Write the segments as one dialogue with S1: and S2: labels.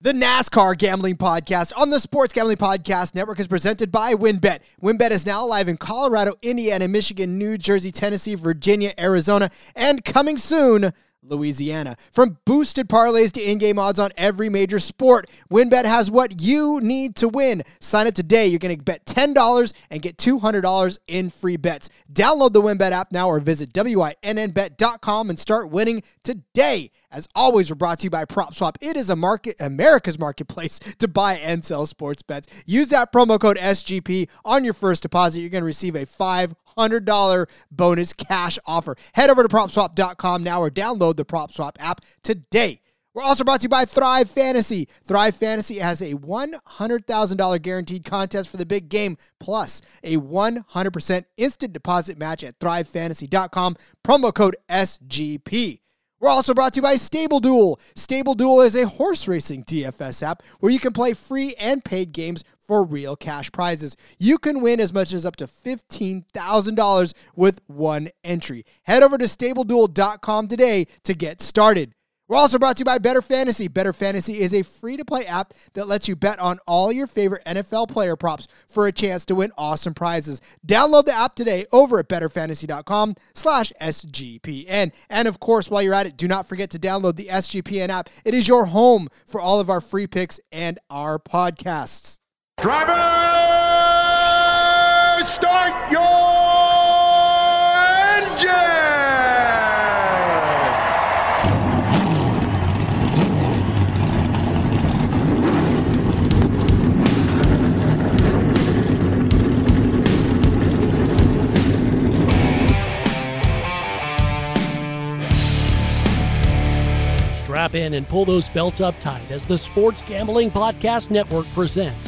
S1: The NASCAR Gambling Podcast on the Sports Gambling Podcast Network is presented by WynnBET. WynnBET is now live in Colorado, Indiana, Michigan, New Jersey, Tennessee, Virginia, Arizona, and coming soon, Louisiana. From boosted parlays to in-game odds on every major sport, WynnBET has what you need to win. Sign up today. You're going to bet $10 and get $200 in free bets. Download the WynnBET app now or visit wynnbet.com and start winning today. As always, we're brought to you by PropSwap. It is a market, America's marketplace to buy and sell sports bets. Use that promo code SGP on your first deposit. You're going to receive a $500 bonus cash offer. Head over to PropSwap.com now or download the PropSwap app today. We're also brought to you by Thrive Fantasy. Thrive Fantasy has a $100,000 guaranteed contest for the big game, plus a 100% instant deposit match at thrivefantasy.com. Promo code SGP. We're also brought to you by Stable Duel. Stable Duel is a horse racing DFS app where you can play free and paid games for real cash prizes. You can win as much as up to $15,000 with one entry. Head over to stableduel.com today to get started. We're also brought to you by Better Fantasy. Better Fantasy is a free to play app that lets you bet on all your favorite NFL player props for a chance to win awesome prizes. Download the app today over at betterfantasy.com slash SGPN. And of course, while you're at it, do not forget to download the SGPN app. It is your home for all of our free picks and our podcasts.
S2: Driver, start your!
S3: Strap in and pull those belts up tight as the Sports Gambling Podcast Network presents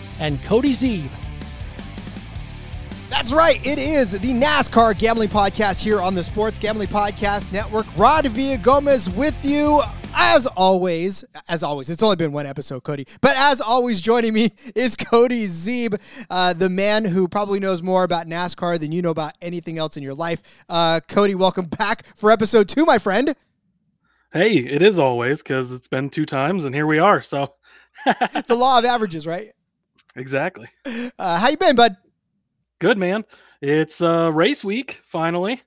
S3: and Cody Zeeb.
S1: That's right. It is the NASCAR Gambling Podcast here on the Sports Gambling Podcast Network. Rod Villagomez with you. As always, as always, it's only been one episode, Cody. But as always, joining me is Cody Zeeb, uh, the man who probably knows more about NASCAR than you know about anything else in your life. Uh, Cody, welcome back for episode two, my friend.
S4: Hey, it is always because it's been two times and here we are. So
S1: The law of averages, right?
S4: Exactly.
S1: Uh, how you been, bud?
S4: Good man. It's uh race week finally.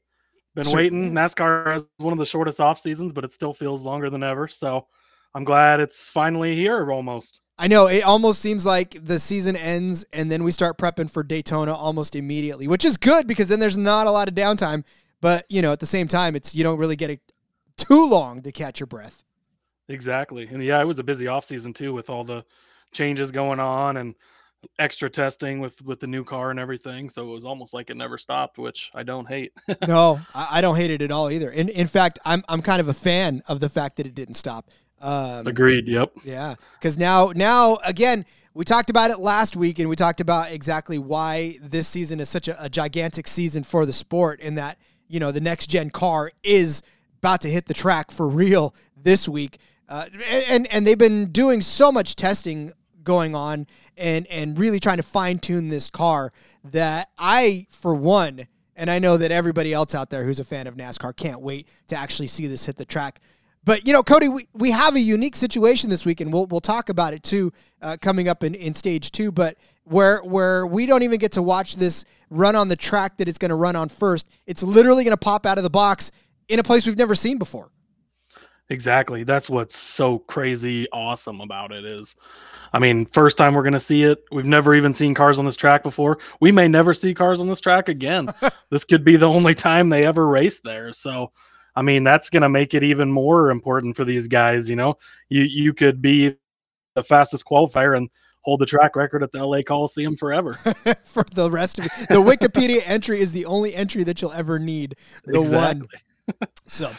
S4: Been
S1: Sure
S4: waiting. NASCAR has one of the shortest off seasons, but it still feels longer than ever. So I'm glad it's finally here almost.
S1: I know it almost seems like the season ends and then we start prepping for Daytona almost immediately, which is good because then there's not a lot of downtime. But you know, at the same time, it's you don't really get it too long to catch your breath.
S4: Exactly. And yeah, it was a busy off season too with all the changes going on and extra testing with with the new car and everything. So it was almost like it never stopped, which I don't hate.
S1: no, I, I don't hate it at all either. In in fact, I'm I'm kind of a fan of the fact that it didn't stop. Um,
S4: Agreed. Yep.
S1: Yeah, because now, now again, we talked about it last week, and we talked about exactly why this season is such a, a gigantic season for the sport, in that you know the next gen car is about to hit the track for real this week, uh, and and they've been doing so much testing going on, and and really trying to fine tune this car that I, for one, and I know that everybody else out there who's a fan of NASCAR can't wait to actually see this hit the track. But you know, Cody, we, we have a unique situation this week, and we'll we'll talk about it too, uh, coming up in, in stage two. But where where we don't even get to watch this run on the track that it's going to run on first, it's literally going to pop out of the box in a place we've never seen before.
S4: Exactly. That's what's so crazy awesome about it is I mean, first time we're going to see it. We've never even seen cars on this track before. We may never see cars on this track again. this could be the only time they ever race there. So, I mean, that's going to make it even more important for these guys, you know. You you could be the fastest qualifier and hold the track record at the LA Coliseum forever.
S1: for the rest of it. The Wikipedia entry is the only entry that you'll ever need. The
S4: Exactly.
S1: one. So,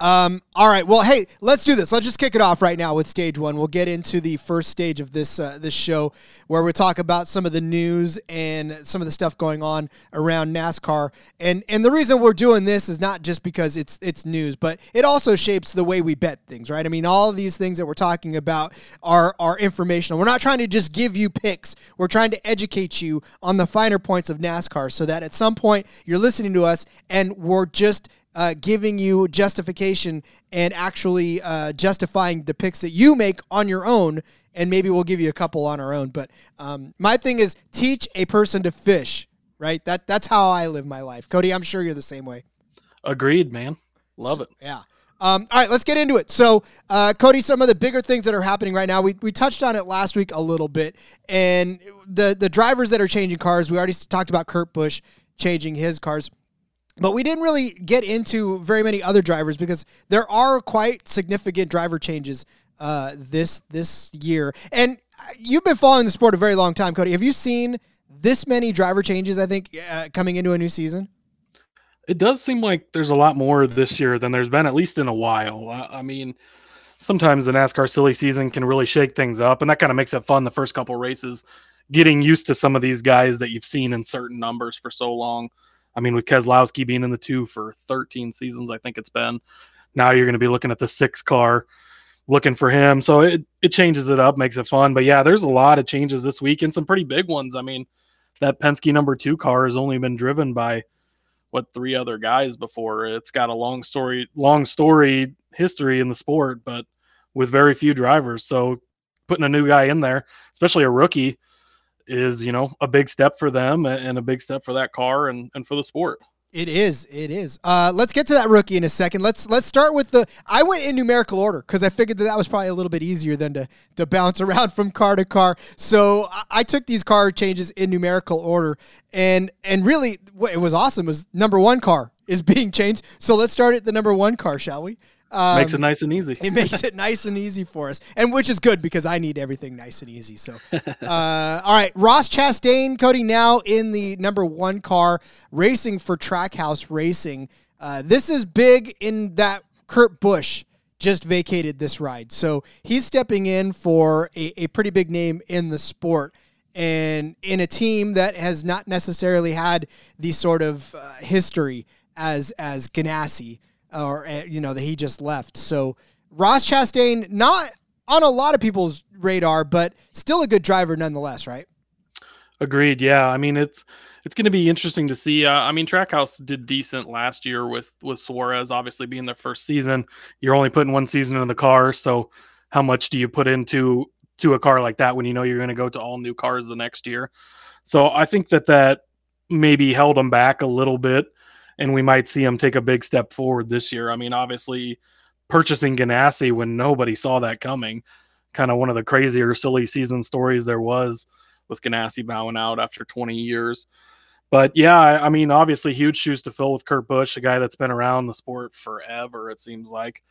S1: um, all right. Well, hey, let's do this. Let's just kick it off right now with stage one. We'll get into the first stage of this uh, this show, where we talk about some of the news and some of the stuff going on around NASCAR. And and the reason we're doing this is not just because it's it's news, but it also shapes the way we bet things, right? I mean, all of these things that we're talking about are are informational. We're not trying to just give you picks. We're trying to educate you on the finer points of NASCAR, so that at some point you're listening to us and we're just uh, giving you justification and actually uh, justifying the picks that you make on your own. And maybe we'll give you a couple on our own. But um, my thing is teach a person to fish, right? That that's how I live my life. Cody, I'm sure you're the same way.
S4: Agreed, man. Love it.
S1: Yeah. Um, all right, let's get into it. So, uh, Cody, some of the bigger things that are happening right now, we, we touched on it last week a little bit, and the the drivers that are changing cars. We already talked about Kurt Busch changing his cars. But we didn't really get into very many other drivers because there are quite significant driver changes uh, this this year. And you've been following the sport a very long time, Cody. Have you seen this many driver changes? I think uh, coming into a new season.
S4: It does seem like there's a lot more this year than there's been at least in a while. I, I mean, sometimes the NASCAR silly season can really shake things up, and that kind of makes it fun. The first couple races, getting used to some of these guys that you've seen in certain numbers for so long. I mean, with Keselowski being in the two for 13 seasons, I think it's been. Now you're going to be looking at the six car, looking for him. So it, it changes it up, makes it fun. But yeah, there's a lot of changes this week and some pretty big ones. I mean, that Penske number two car has only been driven by what three other guys before. It's got a long story, long story history in the sport, but with very few drivers. So putting a new guy in there, especially a rookie, is you know a big step for them and a big step for that car and, and for the sport.
S1: It is it is. Uh, let's get to that rookie in a second. Let's let's start with the i went in numerical order because i figured that that was probably a little bit easier than to to bounce around from car to car. So I, I took these car changes in numerical order and and really what it was awesome was number one car is being changed. So let's start at the number one car shall we
S4: um, makes it nice and easy.
S1: it makes it nice and easy for us, and which is good because I need everything nice and easy. So, uh, all right, Ross Chastain, Cody, now in the number one car, racing for Trackhouse Racing. Uh, this is big in that Kurt Busch just vacated this ride, so he's stepping in for a, a pretty big name in the sport and in a team that has not necessarily had the sort of uh, history as as Ganassi or eh, you know that he just left. So Ross Chastain, not on a lot of people's radar, but still a good driver nonetheless, right?
S4: Agreed. Yeah, I mean it's it's going to be interesting to see. Uh, I mean, Trackhouse did decent last year with with Suarez, obviously being their first season. You're only putting one season in the car, so how much do you put into to a car like that when you know you're going to go to all new cars the next year? So I think that that maybe held them back a little bit and we might see him take a big step forward this year. I mean, obviously, purchasing Ganassi when nobody saw that coming, kind of one of the crazier, silly season stories there was with Ganassi bowing out after 20 years. But yeah, I mean, obviously, huge shoes to fill with Kurt Busch, a guy that's been around the sport forever, it seems like.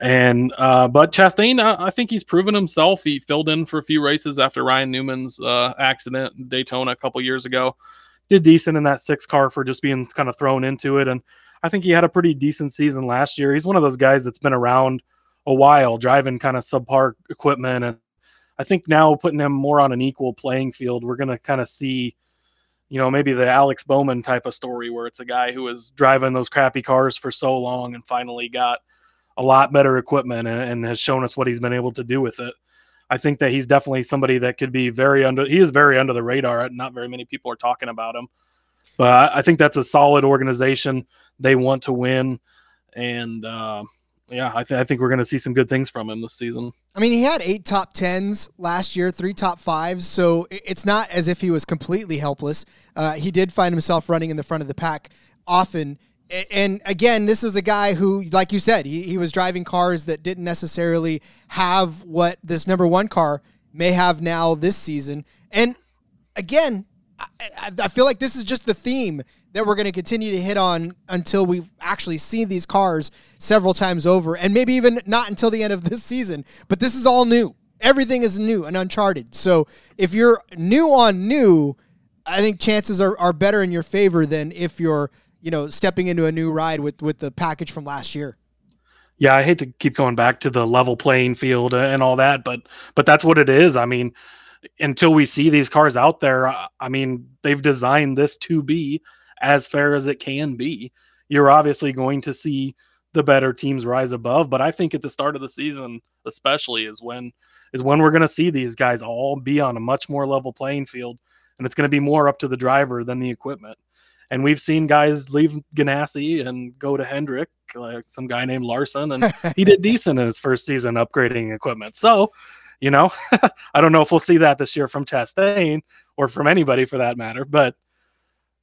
S4: And uh, but Chastain, I, I, think he's proven himself. He filled in for a few races after Ryan Newman's uh, accident in Daytona a couple years ago did decent in that six car for just being kind of thrown into it. And I think he had a pretty decent season last year. He's one of those guys that's been around a while, driving kind of subpar equipment. And I think now putting him more on an equal playing field, we're going to kind of see, you know, maybe the Alex Bowman type of story where it's a guy who was driving those crappy cars for so long and finally got a lot better equipment and, and has shown us what he's been able to do with it. I think that he's definitely somebody that could be very under. He is very under the radar. Not very many people are talking about him, but I think that's a solid organization. They want to win, and uh, yeah, I, th- I, think we're going to see some good things from him this season.
S1: I mean, he had eight top tens last year, three top fives, so it's not as if he was completely helpless. Uh, he did find himself running in the front of the pack often and again, this is a guy who, like you said, he, he was driving cars that didn't necessarily have what this number one car may have now this season. And again, I, I feel like this is just the theme that we're going to continue to hit on until we actually see these cars several times over, and maybe even not until the end of this season. But this is all new. Everything is new and uncharted. So if you're new on new, I think chances are, are better in your favor than if you're you know, stepping into a new ride with with the package from last year.
S4: Yeah, I hate to keep going back to the level playing field uh, and all that, but but that's what it is. I mean, until we see these cars out there, I mean, they've designed this to be as fair as it can be. You're obviously going to see the better teams rise above, but I think at the start of the season, especially, is when is when we're going to see these guys all be on a much more level playing field, and it's going to be more up to the driver than the equipment. And we've seen guys leave Ganassi and go to Hendrick, like some guy named Larson, and he did decent in his first season upgrading equipment. So, you know, I don't know if we'll see that this year from Chastain or from anybody for that matter, but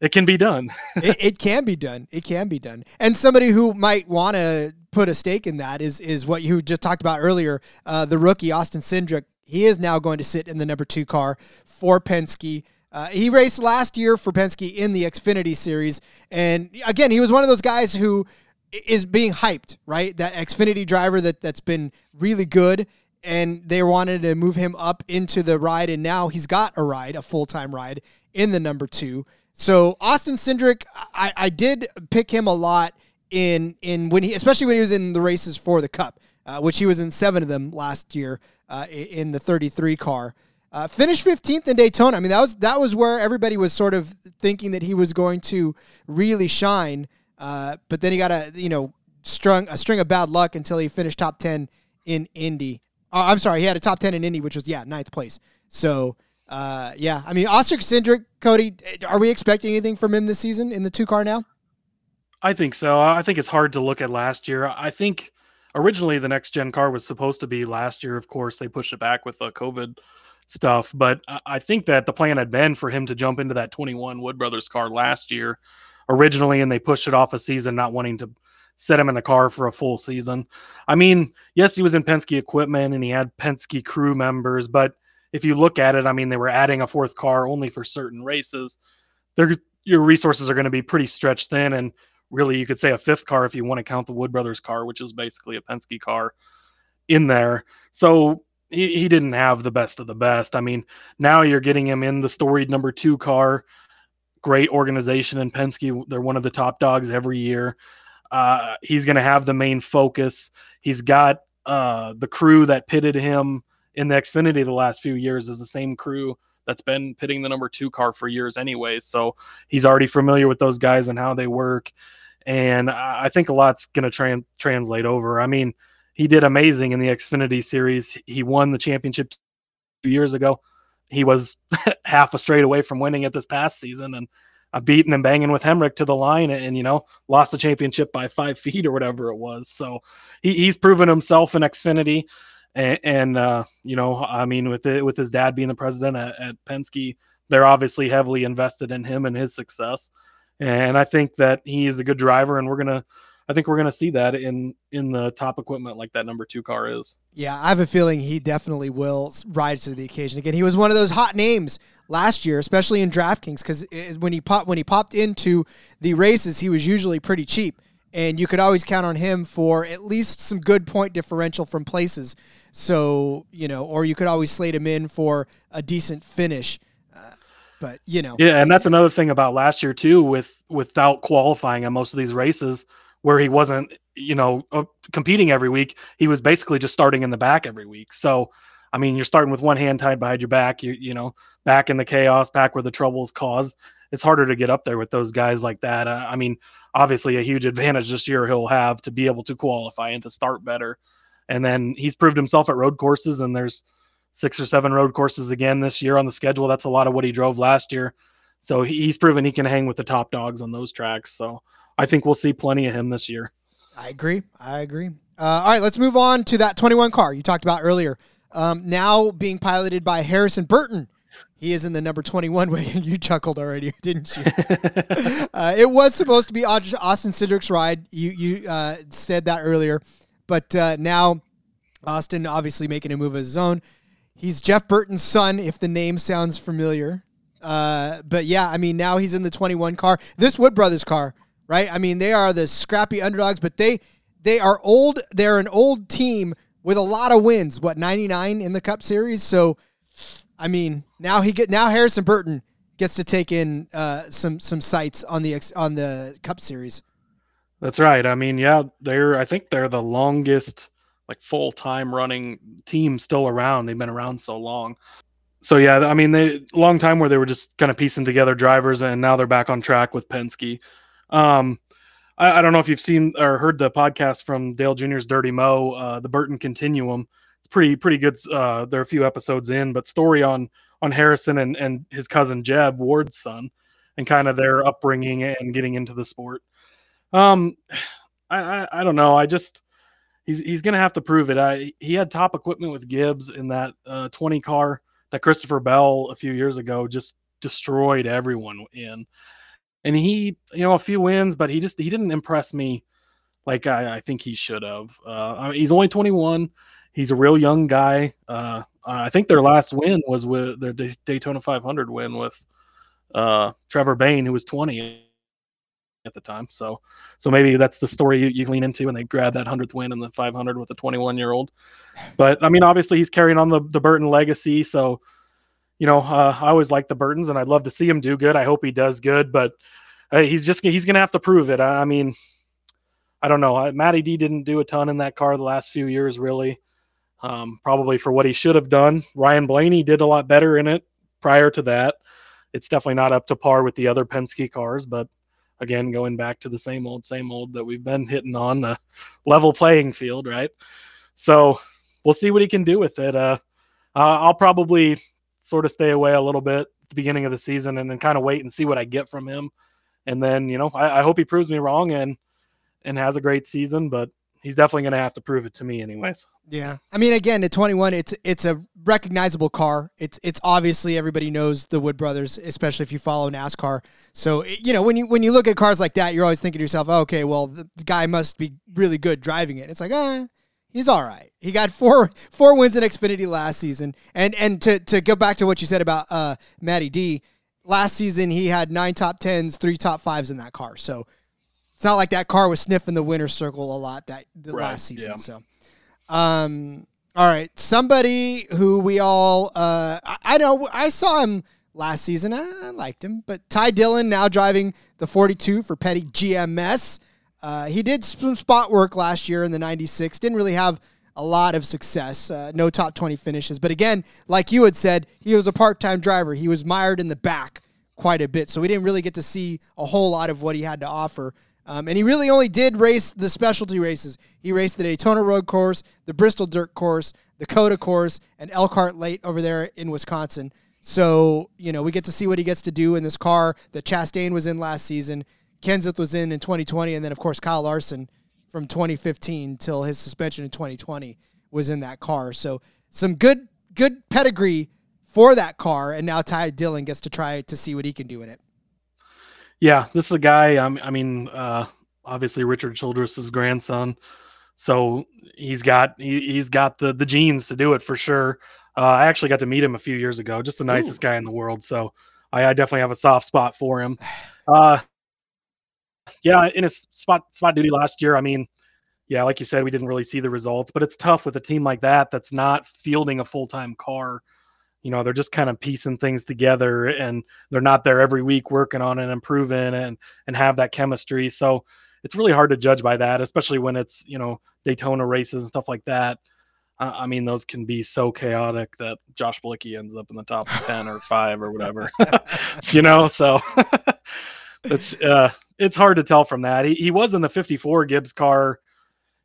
S4: it can be done.
S1: it, it, can be done. It can be done. And somebody who might want to put a stake in that is is what you just talked about earlier. Uh, the rookie Austin Cindric, He is now going to sit in the number two car for Penske. Uh, he raced last year for Penske in the Xfinity series, and again, he was one of those guys who is being hyped, right? That Xfinity driver that that's been really good, and they wanted to move him up into the ride, and now he's got a ride, a full time ride in the number two. So Austin Cindric, I, I did pick him a lot in in when he, especially when he was in the races for the Cup, uh, which he was in seven of them last year uh, in the 33 car. Uh, finished 15th in Daytona. I mean, that was that was where everybody was sort of thinking that he was going to really shine. Uh, but then he got a you know strung a string of bad luck until he finished top 10 in Indy. Oh, I'm sorry, he had a top 10 in Indy, which was yeah ninth place. So uh, yeah, I mean, Austin Cindric, Cody, are we expecting anything from him this season in the two car now?
S4: I think so. I think it's hard to look at last year. I think originally the next gen car was supposed to be last year. Of course, they pushed it back with the COVID stuff. But I think that the plan had been for him to jump into that 21 Wood Brothers car last year originally, and they pushed it off a season, not wanting to set him in the car for a full season. I mean, yes, he was in Penske equipment and he had Penske crew members, but if you look at it, I mean, they were adding a fourth car only for certain races. There, your resources are going to be pretty stretched thin, and really, you could say a fifth car if you want to count the Wood Brothers car, which is basically a Penske car in there. So he, he didn't have the best of the best. I mean, now you're getting him in the storied number two car. Great organization in Penske. They're one of the top dogs every year. Uh, he's going to have the main focus. He's got uh, the crew that pitted him in the Xfinity the last few years is the same crew that's been pitting the number two car for years anyway. So he's already familiar with those guys and how they work. And I think a lot's going to tra- translate over. I mean, he did amazing in the Xfinity series. He won the championship two years ago. He was half a straight away from winning it this past season, and I've beaten and banging with Hemric to the line, and you know lost the championship by five feet or whatever it was. So he, he's proven himself in Xfinity, and, and uh, you know, I mean, with it, with his dad being the president at, at Penske, they're obviously heavily invested in him and his success. And I think that he is a good driver, and we're gonna I think we're going to see that in in the top equipment like that number two car is.
S1: Yeah, I have a feeling he definitely will rise to the occasion again. He was one of those hot names last year, especially in DraftKings, because when he popped when he popped into the races, he was usually pretty cheap, and you could always count on him for at least some good point differential from places. So you know, or you could always slate him in for a decent finish. Uh, but you know,
S4: yeah, and that's another thing about last year too. With without qualifying on most of these races, where he wasn't, you know, uh, competing every week. He was basically just starting in the back every week. So, I mean, you're starting with one hand tied behind your back. You you know, back in the chaos, back where the trouble is caused. It's harder to get up there with those guys like that. Uh, I mean, obviously, a huge advantage this year he'll have to be able to qualify and to start better. And then he's proved himself at road courses, and there's six or seven road courses again this year on the schedule. That's a lot of what he drove last year. So he's proven he can hang with the top dogs on those tracks. So I think we'll see plenty of him this year.
S1: I agree. I agree. Uh, all right, let's move on to that 21 car you talked about earlier. Um, now being piloted by Harrison Burton. He is in the number 21 way. you chuckled already, didn't you? uh, it was supposed to be Austin Cindric's ride. You you uh, said that earlier, but uh, now Austin obviously making a move of his own. He's Jeff Burton's son, if the name sounds familiar. Uh, but yeah, I mean, now he's in the 21 car. This Wood Brothers car right? I mean, they are the scrappy underdogs, but they they are old. They're an old team with a lot of wins. What ninety nine in the Cup Series? So, I mean, now he get now Harrison Burton gets to take in uh, some some sights on the on the Cup Series.
S4: That's right. I mean, yeah, they're I think they're the longest like full time running team still around. They've been around so long. So yeah, I mean, they long time where they were just kind of piecing together drivers, and now they're back on track with Penske. Um, I, I, don't know if you've seen or heard the podcast from Dale Jr.'s Dirty Mo, uh, the Burton Continuum. It's pretty pretty good. Uh, they're a few episodes in, but story on on Harrison and and his cousin Jeb Ward's son, and kind of their upbringing and getting into the sport. Um, I, I, I don't know. I just he's he's gonna have to prove it. I he had top equipment with Gibbs in that uh, 20 car that Christopher Bell a few years ago just destroyed everyone in. And he, you know, a few wins, but he just he didn't impress me like I, I think he should have. Uh, I mean, he's only 21. He's a real young guy. Uh, I think their last win was with their Daytona 500 win with uh, Trevor Bayne, who was 20 at the time. So, so maybe that's the story you, you lean into, and they grab that hundredth win in the 500 with a 21 year old. But I mean, obviously, he's carrying on the the Burton legacy. So, you know, uh, I always like the Burtons, and I'd love to see him do good. I hope he does good, but uh, he's just he's gonna have to prove it. I, I mean, I don't know. Matty D didn't do a ton in that car the last few years, really. Um, probably for what he should have done. Ryan Blaney did a lot better in it prior to that. It's definitely not up to par with the other Penske cars, but again going back to the same old same old that we've been hitting on the level playing field right so we'll see what he can do with it uh, uh, i'll probably sort of stay away a little bit at the beginning of the season and then kind of wait and see what i get from him. And then you know I, I hope he proves me wrong and and has a great season but he's definitely going to have to prove it to me anyways.
S1: Yeah. I mean again at 21 it's it's a recognizable car. It's it's obviously everybody knows the wood brothers especially if you follow nascar. So you know when you when you look at cars like that you're always thinking to yourself oh, okay well the, the, guy must be really good driving it. It's like ah he's all right he got four four wins in xfinity last season and and to to go back to what you said about uh matty d last season he had nine top tens three top fives in that car so it's not like that car was sniffing the winner's circle a lot that the right, last season. Yeah. So, um, all right, somebody who we all, uh, I, I know I saw him last season. I, I, liked him, but Ty Dillon now driving the 42 for Petty GMS. Uh, he did some spot work last year in the 96. Didn't really have a lot of success. Uh, no top 20 finishes. But again, like you had said, he was a part time driver. He was mired in the back quite a bit. So we didn't really get to see a whole lot of what he had to offer. Um, and he really only did race the specialty races. He raced the Daytona Road Course, the Bristol Dirt Course, the COTA Course, and Elkhart Lake over there in Wisconsin. So, you know, we get to see what he gets to do in this car that Chastain was in last season, Kenseth was in in 2020, and then, of course, Kyle Larson from 2015 till his suspension in 2020 was in that car. So, some good good pedigree for that car, and now Ty Dillon gets to try to see what he can do in it.
S4: Yeah, this is a guy. Um, I mean, uh, obviously Richard Childress's grandson, so he's got he, has got the the genes to do it for sure. Uh, I actually got to meet him a few years ago. Just the nicest Ooh. guy in the world. So I, I, definitely have a soft spot for him. Uh, yeah, in a spot spot duty last year. I mean, yeah, like you said, we didn't really see the results, but it's tough with a team like that that's not fielding a full time car you know they're just kind of piecing things together and they're not there every week working on and improving and and have that chemistry so it's really hard to judge by that especially when it's you know daytona races and stuff like that i mean those can be so chaotic that josh Bilicki ends up in the top 10 or 5 or whatever you know so it's uh it's hard to tell from that he, he was in the 54 gibbs car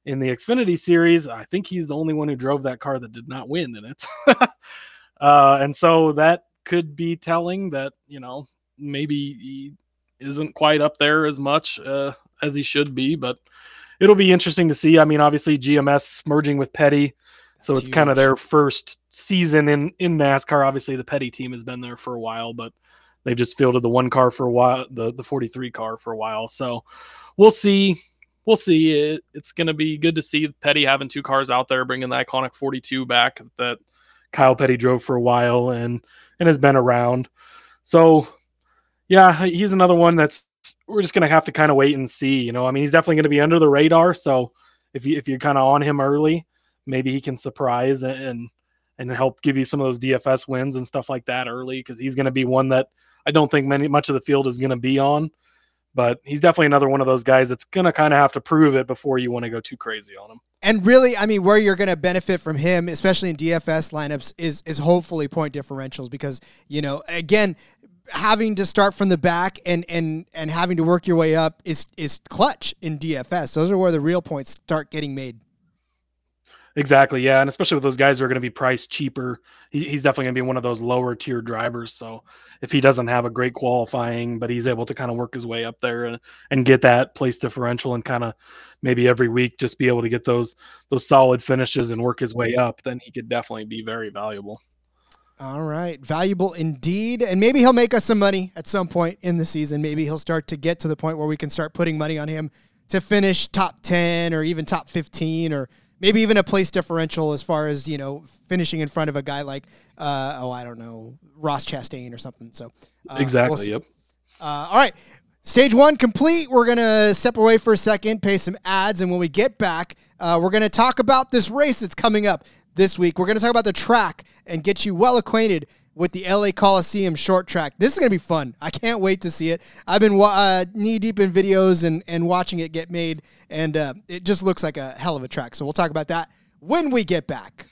S4: in the xfinity series i think he's the only one who drove that car that did not win in it uh, and so that could be telling that, you know, maybe he isn't quite up there as much uh, as he should be, but it'll be interesting to see. I mean, obviously GMS merging with Petty, so That's it's kind of their first season in in NASCAR. Obviously, the Petty team has been there for a while, but they've just fielded the one car for a while, the the 43 car for a while. So we'll see. We'll see. It, it's going to be good to see Petty having two cars out there, bringing the iconic 42 back that Kyle Petty drove for a while and and has been around. So yeah, he's another one that's we're just gonna have to kind of wait and see. You know, I mean, he's definitely gonna be under the radar. So if you if you're kind of on him early, maybe he can surprise and and help give you some of those DFS wins and stuff like that early because he's gonna be one that I don't think many much of the field is going to be on. But he's definitely another one of those guys that's going to kind of have to prove it before you want to go too crazy on him.
S1: And really, I mean, where you're going to benefit from him, especially in DFS lineups, is is hopefully point differentials because you know, again, having to start from the back and and and having to work your way up is is clutch in DFS. Those are where the real points start getting made.
S4: Exactly, yeah, and especially with those guys who are going to be priced cheaper, he, he's definitely going to be one of those lower tier drivers. So if he doesn't have a great qualifying, but he's able to kind of work his way up there and, and get that place differential, and kind of maybe every week just be able to get those those solid finishes and work his way up, then he could definitely be very valuable.
S1: All right, valuable indeed, and maybe he'll make us some money at some point in the season. Maybe he'll start to get to the point where we can start putting money on him to finish top ten or even top fifteen or maybe even a place differential as far as you know finishing in front of a guy like uh, oh I don't know Ross Chastain or something. So
S4: uh, exactly. We'll yep.
S1: Uh, all right. Stage one complete. We're going to step away for a second, pay some ads, and when we get back, uh, we're going to talk about this race that's coming up this week. We're going to talk about the track and get you well acquainted with the LA Coliseum short track. This is going to be fun. I can't wait to see it. I've been uh, knee deep in videos and, and watching it get made, and uh, it just looks like a hell of a track. So we'll talk about that when we get back.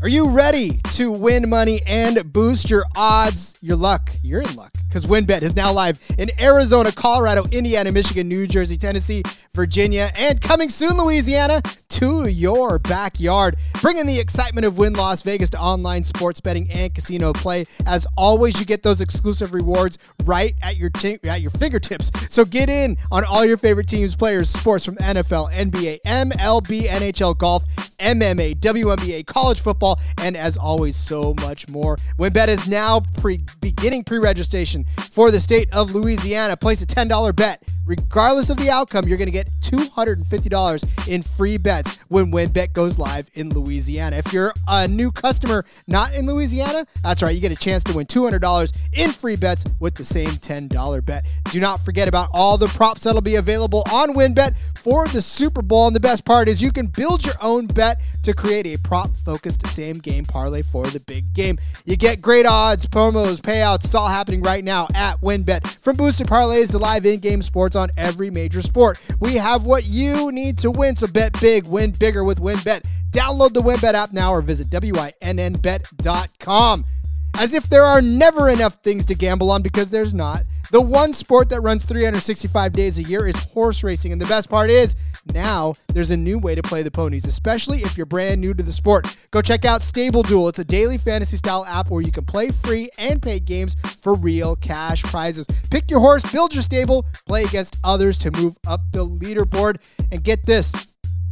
S1: Are you ready to win money and boost your odds? Your luck. You're in luck because WynnBET is now live in Arizona, Colorado, Indiana, Michigan, New Jersey, Tennessee, Virginia, and coming soon, Louisiana, to your backyard. Bringing the excitement of Wynn Las Vegas to online sports betting and casino play. As always, you get those exclusive rewards right at your t- at your fingertips. So get in on all your favorite teams, players, sports from NFL, NBA, MLB, NHL, golf, MMA, WNBA, college football, and as always, so much more. WynnBET is now pre- beginning pre-registration for the state of Louisiana. Place a $10 bet. Regardless of the outcome, you're going to get $250 in free bets when WynnBET goes live in Louisiana. If you're a new customer not in Louisiana, that's right, you get a chance to win $200 in free bets with the same $10 bet. Do not forget about all the props that'll be available on WynnBET for the Super Bowl. And the best part is you can build your own bet to create a prop focused same game parlay for the big game. You get great odds, promos, payouts. It's all happening right now at WynnBET. From boosted parlays to live in game sports on every major sport. We have what you need to win, so bet big, win bigger with WynnBET. Download the WynnBET app now or visit WynnBET.com. As if there are never enough things to gamble on because there's not. The one sport that runs 365 days a year is horse racing. And the best part is, now there's a new way to play the ponies, especially if you're brand new to the sport. Go check out Stable Duel. It's a daily fantasy style app where you can play free and pay games for real cash prizes. Pick your horse, build your stable, play against others to move up the leaderboard. And get this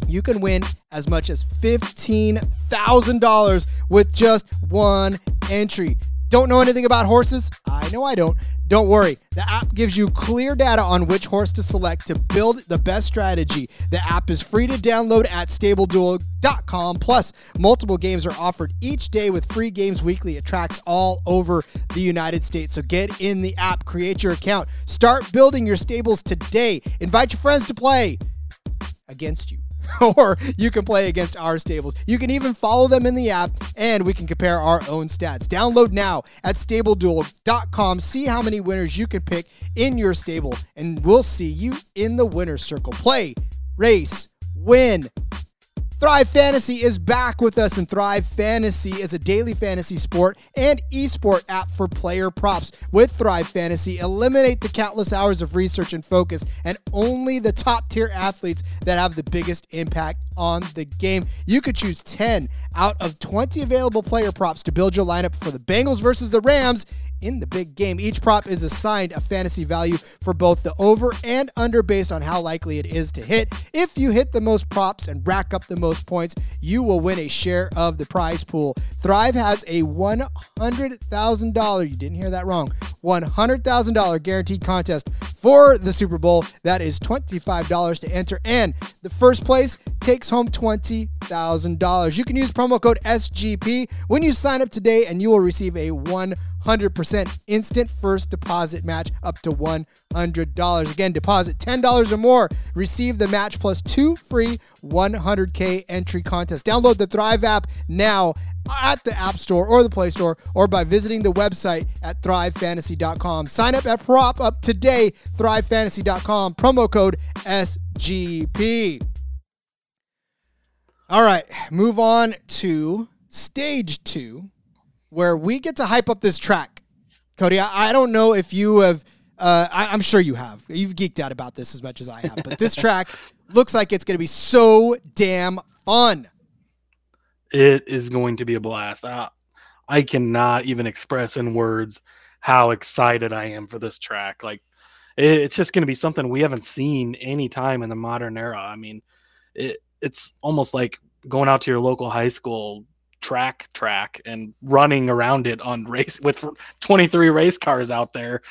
S1: you can win as much as $15,000 with just one entry. Don't know anything about horses? I know I don't. Don't worry. The app gives you clear data on which horse to select to build the best strategy. The app is free to download at stableduel.com. Plus, multiple games are offered each day with free games weekly at tracks all over the United States. So get in the app, create your account, start building your stables today. Invite your friends to play against you. or you can play against our stables. You can even follow them in the app and we can compare our own stats. Download now at stableduel.com. See how many winners you can pick in your stable, and we'll see you in the winner's circle. Play, race, win. Thrive Fantasy is back with us, and Thrive Fantasy is a daily fantasy sport and esport app for player props. With Thrive Fantasy, eliminate the countless hours of research and focus, and only the top tier athletes that have the biggest impact on the game. You could choose 10 out of 20 available player props to build your lineup for the Bengals versus the Rams in the big game. Each prop is assigned a fantasy value for both the over and under based on how likely it is to hit. If you hit the most props and rack up the most points, you will win a share of the prize pool. Thrive has a $100,000, you didn't hear that wrong, $100,000 guaranteed contest for the Super Bowl. That is $25 to enter, and the first place takes home $20,000. You can use promo code SGP when you sign up today, and you will receive a 100% instant first deposit match up to $100. Again, deposit $10 or more, receive the match plus two free 100K entry contests. Download the Thrive app now at the App Store or the Play Store or by visiting the website at thrivefantasy.com. Sign up at Prop Up today, thrivefantasy.com, promo code SGP. All right, move on to stage two, where we get to hype up this track. Cody, I, I don't know if you have, uh, I, I'm sure you have. You've geeked out about this as much as I have, but this track looks like it's going to be so damn fun.
S4: It is going to be a blast. I, I cannot even express in words how excited I am for this track. Like, it, it's just going to be something we haven't seen any time in the modern era. I mean, it, it's almost like going out to your local high school track track and running around it on race with 23 race cars out there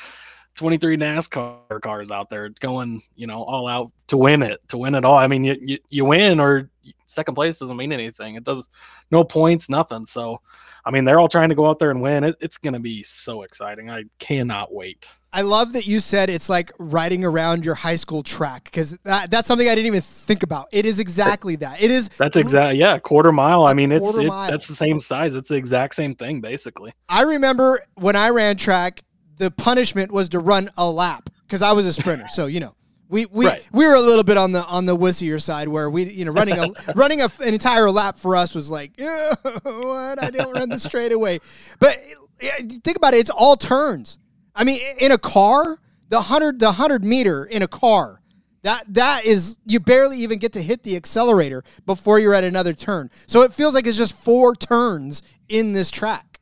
S4: 23 NASCAR cars out there going, you know, all out to win it, to win it all. I mean, you, you, you win or second place doesn't mean anything. It does no points, nothing. So, I mean, they're all trying to go out there and win. It, it's going to be so exciting. I cannot wait.
S1: I love that you said it's like riding around your high school track because that, that's something I didn't even think about. It is exactly that. It is.
S4: That's exactly yeah, quarter mile. I mean, it's it, that's the same size. It's the exact same thing basically.
S1: I remember when I ran track, the punishment was to run a lap because I was a sprinter. so you know, we we right. we were a little bit on the on the wussier side where we you know running a running a, an entire lap for us was like what I don't run the straightaway. But think about it, it's all turns. I mean, in a car, the hundred the hundred meter in a car. That that is you barely even get to hit the accelerator before you're at another turn. So it feels like it's just four turns in this track.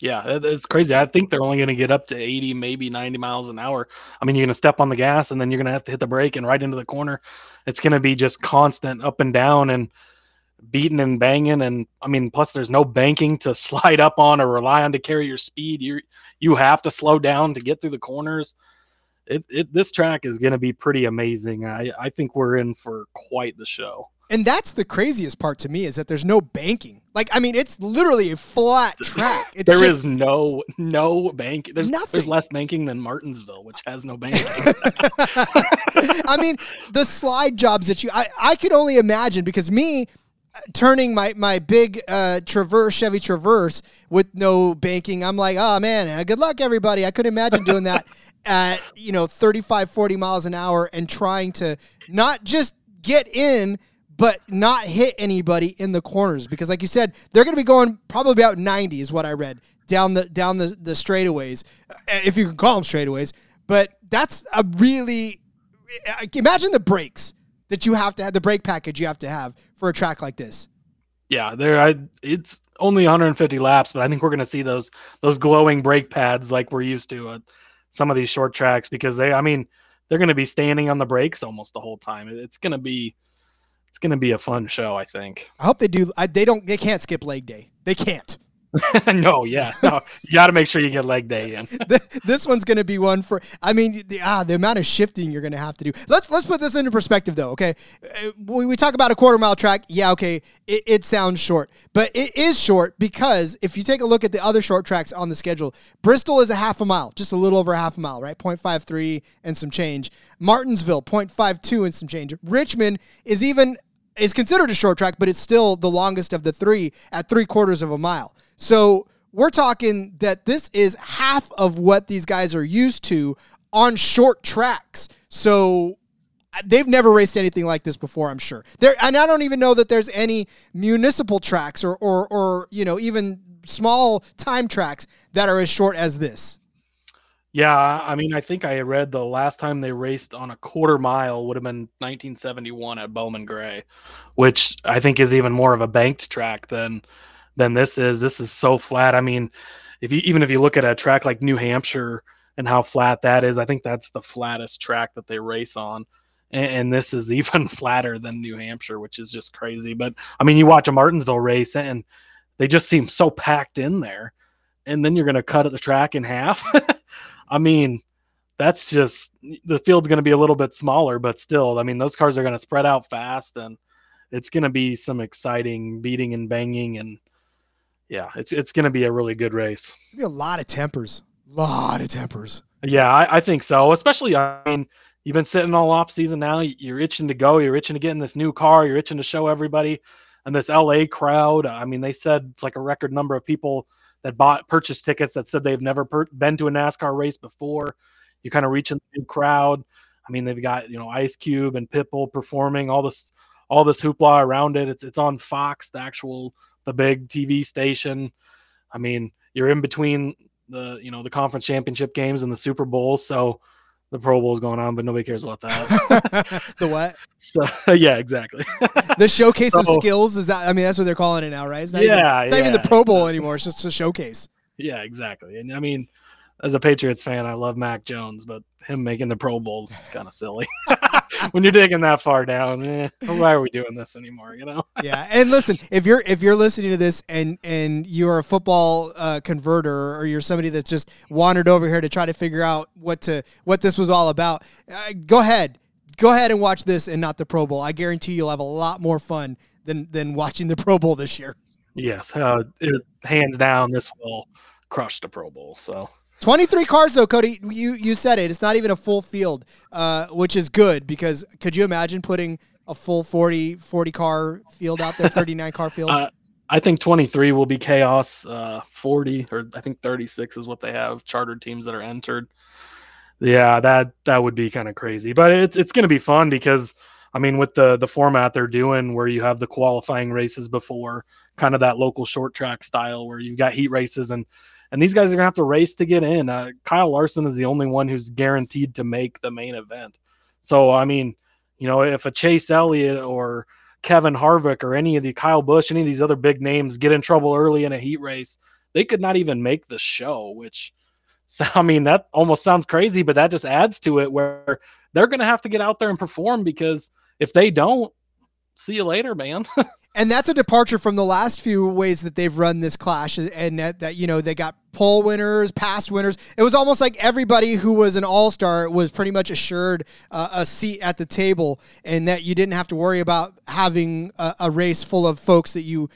S4: Yeah, it's crazy. I think they're only going to get up to 80, maybe 90 miles an hour. I mean, you're going to step on the gas and then you're going to have to hit the brake and right into the corner. It's going to be just constant up and down and beating and banging. And I mean, plus there's no banking to slide up on or rely on to carry your speed. You you have to slow down to get through the corners. It, it this track is going to be pretty amazing. I I think we're in for quite the show.
S1: And that's the craziest part to me is that there's no banking. Like, I mean, it's literally a flat track. It's
S4: there is no no bank. There's nothing. there's less banking than Martinsville, which has no banking.
S1: I mean, the slide jobs that you I, I could only imagine because me turning my my big uh, Traverse Chevy Traverse with no banking, I'm like, oh man, uh, good luck everybody. I could imagine doing that at you know 35, 40 miles an hour and trying to not just get in but not hit anybody in the corners because, like you said, they're going to be going probably about 90 is what I read down the down the the straightaways, uh, if you can call them straightaways. But that's a really imagine the brakes that you have to have the brake package you have to have for a track like this.
S4: Yeah, there. I it's only 150 laps, but I think we're going to see those those glowing brake pads like we're used to at some of these short tracks because they. I mean, they're going to be standing on the brakes almost the whole time. It's going to be it's going to be a fun show, I think.
S1: I hope they do. I, they don't. They can't skip leg day. They can't.
S4: no, yeah, no, you got to make sure you get leg day in.
S1: this one's going to be one for. I mean, the, ah, the amount of shifting you're going to have to do. Let's let's put this into perspective, though. Okay, uh, we, we talk about a quarter mile track. Yeah, okay, it, it sounds short, but it is short because if you take a look at the other short tracks on the schedule, Bristol is a half a mile, just a little over a half a mile, right? 0.53 and some change. Martinsville 0.52 and some change. Richmond is even is considered a short track, but it's still the longest of the three at three quarters of a mile. So we're talking that this is half of what these guys are used to on short tracks. So uh, they've never raced anything like this before, I'm sure. There and I don't even know that there's any municipal tracks or or or you know, even small time tracks that are as short as this.
S4: Yeah, I mean, I think I read the last time they raced on a quarter mile would have been 1971 at Bowman Gray, which I think is even more of a banked track than than this is. This is so flat. I mean, if you even if you look at a track like New Hampshire and how flat that is, I think that's the flattest track that they race on. And, and this is even flatter than New Hampshire, which is just crazy. But I mean, you watch a Martinsville race and they just seem so packed in there. And then you're going to cut the track in half. I mean, that's just the field's going to be a little bit smaller, but still, I mean, those cars are going to spread out fast and it's going to be some exciting beating and banging and yeah, it's it's going to be a really good race.
S1: Be a lot of tempers, a lot of tempers.
S4: Yeah, I, I, think so. Especially, I mean, you've been sitting all off season now. You're itching to go. You're itching to get in this new car. You're itching to show everybody and this LA crowd. I mean, they said it's like a record number of people that bought purchased tickets that said they've never per- been to a NASCAR race before. You kind of reach a new crowd. I mean, they've got you know Ice Cube and Pitbull performing all this all this hoopla around it. It's it's on Fox, the actual the big TV station. I mean, you're in between the you know the conference championship games and the Super Bowl, so the Pro Bowl is going on, but nobody cares about that.
S1: the what?
S4: So yeah, exactly.
S1: the showcase
S4: So-
S1: of skills is that? I mean, that's what they're calling it now, right? It's not
S4: Yeah,
S1: even, it's not even the. Pro Bowl anymore. It's just a showcase.
S4: yeah, exactly. And I mean, as a Patriots fan, I love Mac Jones, but him making the Pro Bowl's kind of silly. when you're digging that far down, eh, why are we doing this anymore? You know?
S1: yeah and listen if you're if you're listening to this and and you're a football uh, converter or you're somebody that's just wandered over here to try to figure out what to what this was all about uh, go ahead go ahead and watch this and not the pro bowl i guarantee you'll have a lot more fun than than watching the pro bowl this year
S4: Yes, uh, it, hands down, this will crush the Pro Bowl. So
S1: 23 cars though cody you you said it it's not even a full field uh, which is good because could you imagine putting a full 40 40 car field out there 39 car field
S4: Uh, I think 23 will be chaos. Uh, 40 or I think 36 is what they have chartered teams that are entered. Yeah, that that would be kind of crazy, but it's it's going to be fun because I mean, with the the format they're doing, where you have the qualifying races before, kind of that local short track style, where you've got heat races and and these guys are gonna have to race to get in. Uh, Kyle Larson is the only one who's guaranteed to make the main event. So I mean, you know, if a Chase Elliott or Kevin Harvick or any of the Kyle Busch, any of these other big names get in trouble early in a heat race, they could not even make the show. Which, so, I mean, that almost sounds crazy, but that just adds to it where they're to have to get out there and perform because if they don't, see you later, man.
S1: and that's a departure from the last few ways that they've run this clash and that, that you know they got pole winners past winners it was almost like everybody who was an all-star was pretty much assured uh, a seat at the table and that you didn't have to worry about having a, a race full of folks that you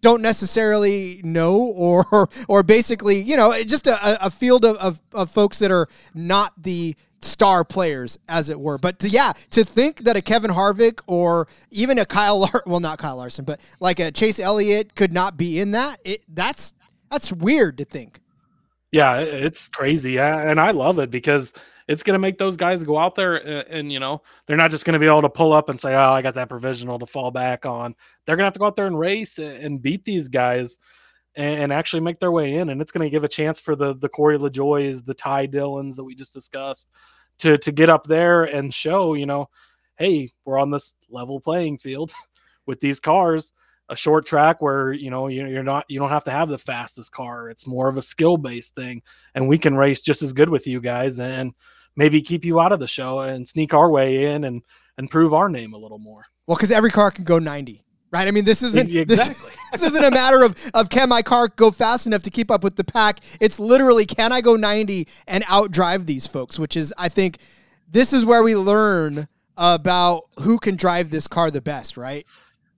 S1: don't necessarily know or or basically you know just a, a field of, of, of folks that are not the star players as it were. But to, yeah to think that a kevin harvick or even a kyle Lar- well not kyle larson but like a chase elliott could not be in that it that's that's weird to think.
S4: Yeah, it's crazy, uh, and I love it because it's going to make those guys go out there and, and you know they're not just going to be able to pull up and say, "Oh, I got that provisional to fall back on." They're going to have to go out there and race and beat these guys and, actually make their way in, and it's going to give a chance for the the Corey LaJoies, the Ty Dillons that we just discussed to to get up there and show, you know, hey, we're on this level playing field with these cars. A short track where you know you're you're not you don't have to have the fastest car. It's more of a skill based thing and we can race just as good with you guys and maybe keep you out of the show and sneak our way in and and prove our name a little more.
S1: Well because every car can go 90 right i mean this isn't this-
S4: exactly
S1: this isn't a matter of, of can my car go fast enough to keep up with the pack. It's literally can I go 90 and outdrive these folks, which is, I think, this is where we learn about who can drive this car the best, right?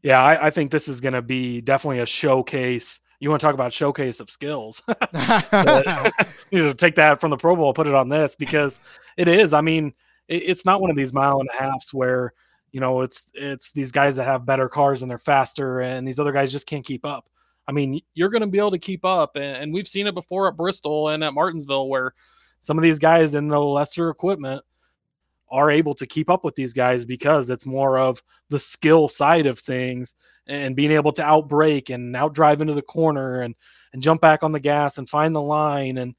S4: yeah i, I think this is going to be definitely a showcase you want to talk about showcase of skills you know, take that from the Pro Bowl, put it on this because it is. I mean, it, it's not one of these mile and a halfs where you know it's it's these guys that have better cars and they're faster, and these other guys just can't keep up. I mean, you're going to be able to keep up, and, and we've seen it before at Bristol and at Martinsville, where some of these guys in the lesser equipment are able to keep up with these guys because it's more of the skill side of things and being able to outbrake and outdrive into the corner and and jump back on the gas and find the line and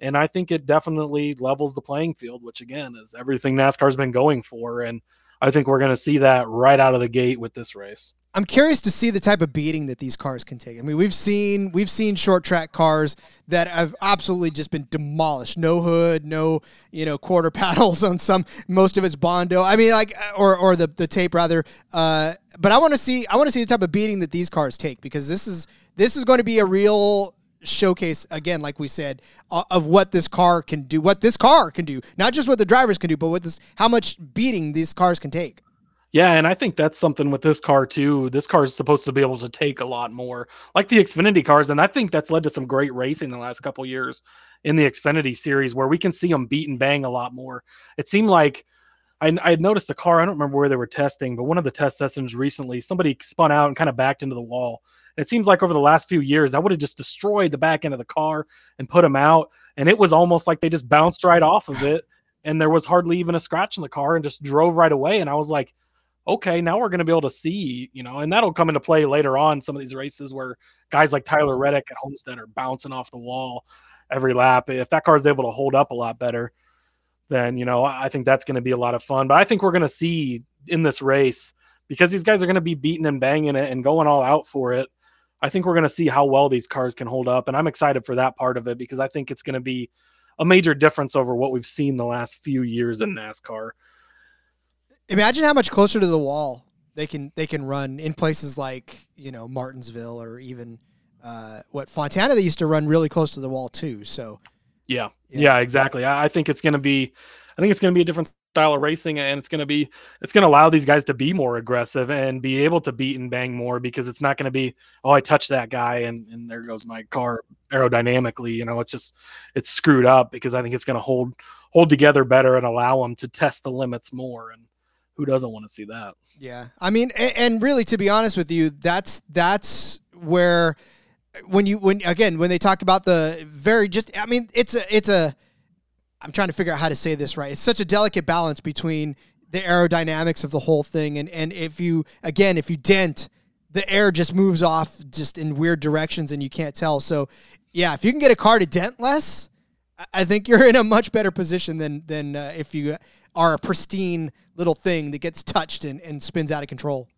S4: and I think it definitely levels the playing field, which again is everything NASCAR's been going for. And I think we're going to see that right out of the gate with this race.
S1: I'm curious to see the type of beating that these cars can take. I mean, we've seen we've seen short track cars that have absolutely just been demolished. No hood, no you know quarter paddles on some. Most of it's bondo. I mean, like or or the the tape rather. Uh, but I want to see I want to see the type of beating that these cars take because this is this is going to be a real showcase again like we said uh, of what this car can do what this car can do not just what the drivers can do but what this how much beating these cars can take
S4: Yeah, and I think that's something with this car too. This car is supposed to be able to take a lot more, like the Xfinity cars, and I think that's led to some great racing the last couple years in the Xfinity series, where we can see them beat and bang a lot more. It seemed like, I, I had noticed a car. I don't remember where they were testing, but one of the test sessions recently, somebody spun out and kind of backed into the wall. And it seems like over the last few years, that would have just destroyed the back end of the car and put them out. And it was almost like they just bounced right off of it, and there was hardly even a scratch in the car, and just drove right away. And I was like, okay, now we're going to be able to see, you know, and that'll come into play later on some of these races where guys like Tyler mm-hmm. Reddick at Homestead are bouncing off the wall every lap. If that car is able to hold up a lot better, then you know I think that's going to be a lot of fun. But I think we're going to see in this race because these guys are going to be beating and banging it and going all out for it. I think we're going to see how well these cars can hold up, and I'm excited for that part of it because I think it's going to be a major difference over what we've seen the last few years in NASCAR.
S1: Imagine how much closer to the wall they can they can run in places like you know Martinsville or even uh, what Fontana. They used to run really close to the wall too. So
S4: yeah, yeah, yeah exactly. I, I think it's going to be, I think it's going to be a different style of racing, and it's going to be, it's going to allow these guys to be more aggressive and be able to beat and bang more because it's not going to be, oh, I touched that guy and and there goes my car aerodynamically. You know, it's just it's screwed up because I think it's going to hold hold together better and allow them to test the limits more and who doesn't want to see that?
S1: Yeah, I mean, and, and, really, to be honest with you, that's that's where when you when again when they talk about the very just I mean it's a it's a I'm trying to figure out how to say this right. It's such a delicate balance between the aerodynamics of the whole thing and and if you again if you dent the air just moves off just in weird directions and you can't tell. So yeah, if you can get a car to dent less, I think you're in a much better position than than uh, if you are a pristine little thing that gets touched and, and spins out of control.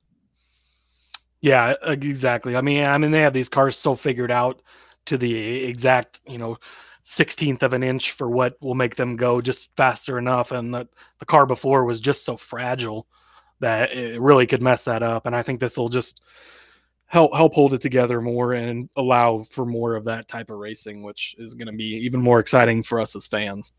S4: Yeah, exactly. I mean, I mean, they have these cars so figured out to the exact, you know, sixteenth of an inch for what will make them go just faster enough. And the, the car before was just so fragile that it really could mess that up. And I think this will just help help hold it together more and allow for more of that type of racing, which is going to be even more exciting for us as fans.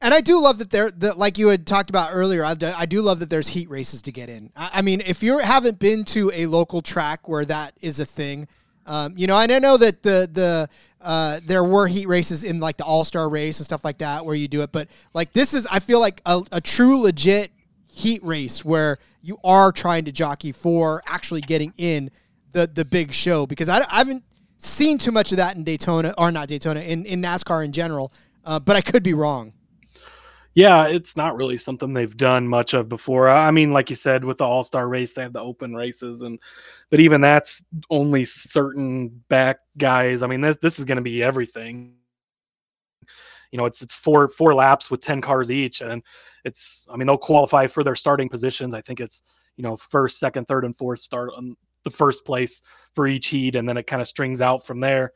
S1: And I do love that there, that like you had talked about earlier. I, I do love that there's heat races to get in. I, I, mean, if you haven't been to a local track where that is a thing, um, you know, and I know that the the uh, there were heat races in like the All Star race and stuff like that where you do it, but like this is, I feel like a, a true legit heat race where you are trying to jockey for actually getting in the the big show because I, I haven't seen too much of that in Daytona or not Daytona in in NASCAR in general, uh, but I could be wrong
S4: yeah, it's not really something they've done much of before. I mean, like you said, with the All Star race, they have the open races, and but even that's only certain back guys. I mean, this, this is going to be everything. You know, it's it's four four laps with ten cars each, and it's. I mean, they'll qualify for their starting positions. I think it's you know first, second, third, and fourth start on the first place for each heat, and then it kind of strings out from there.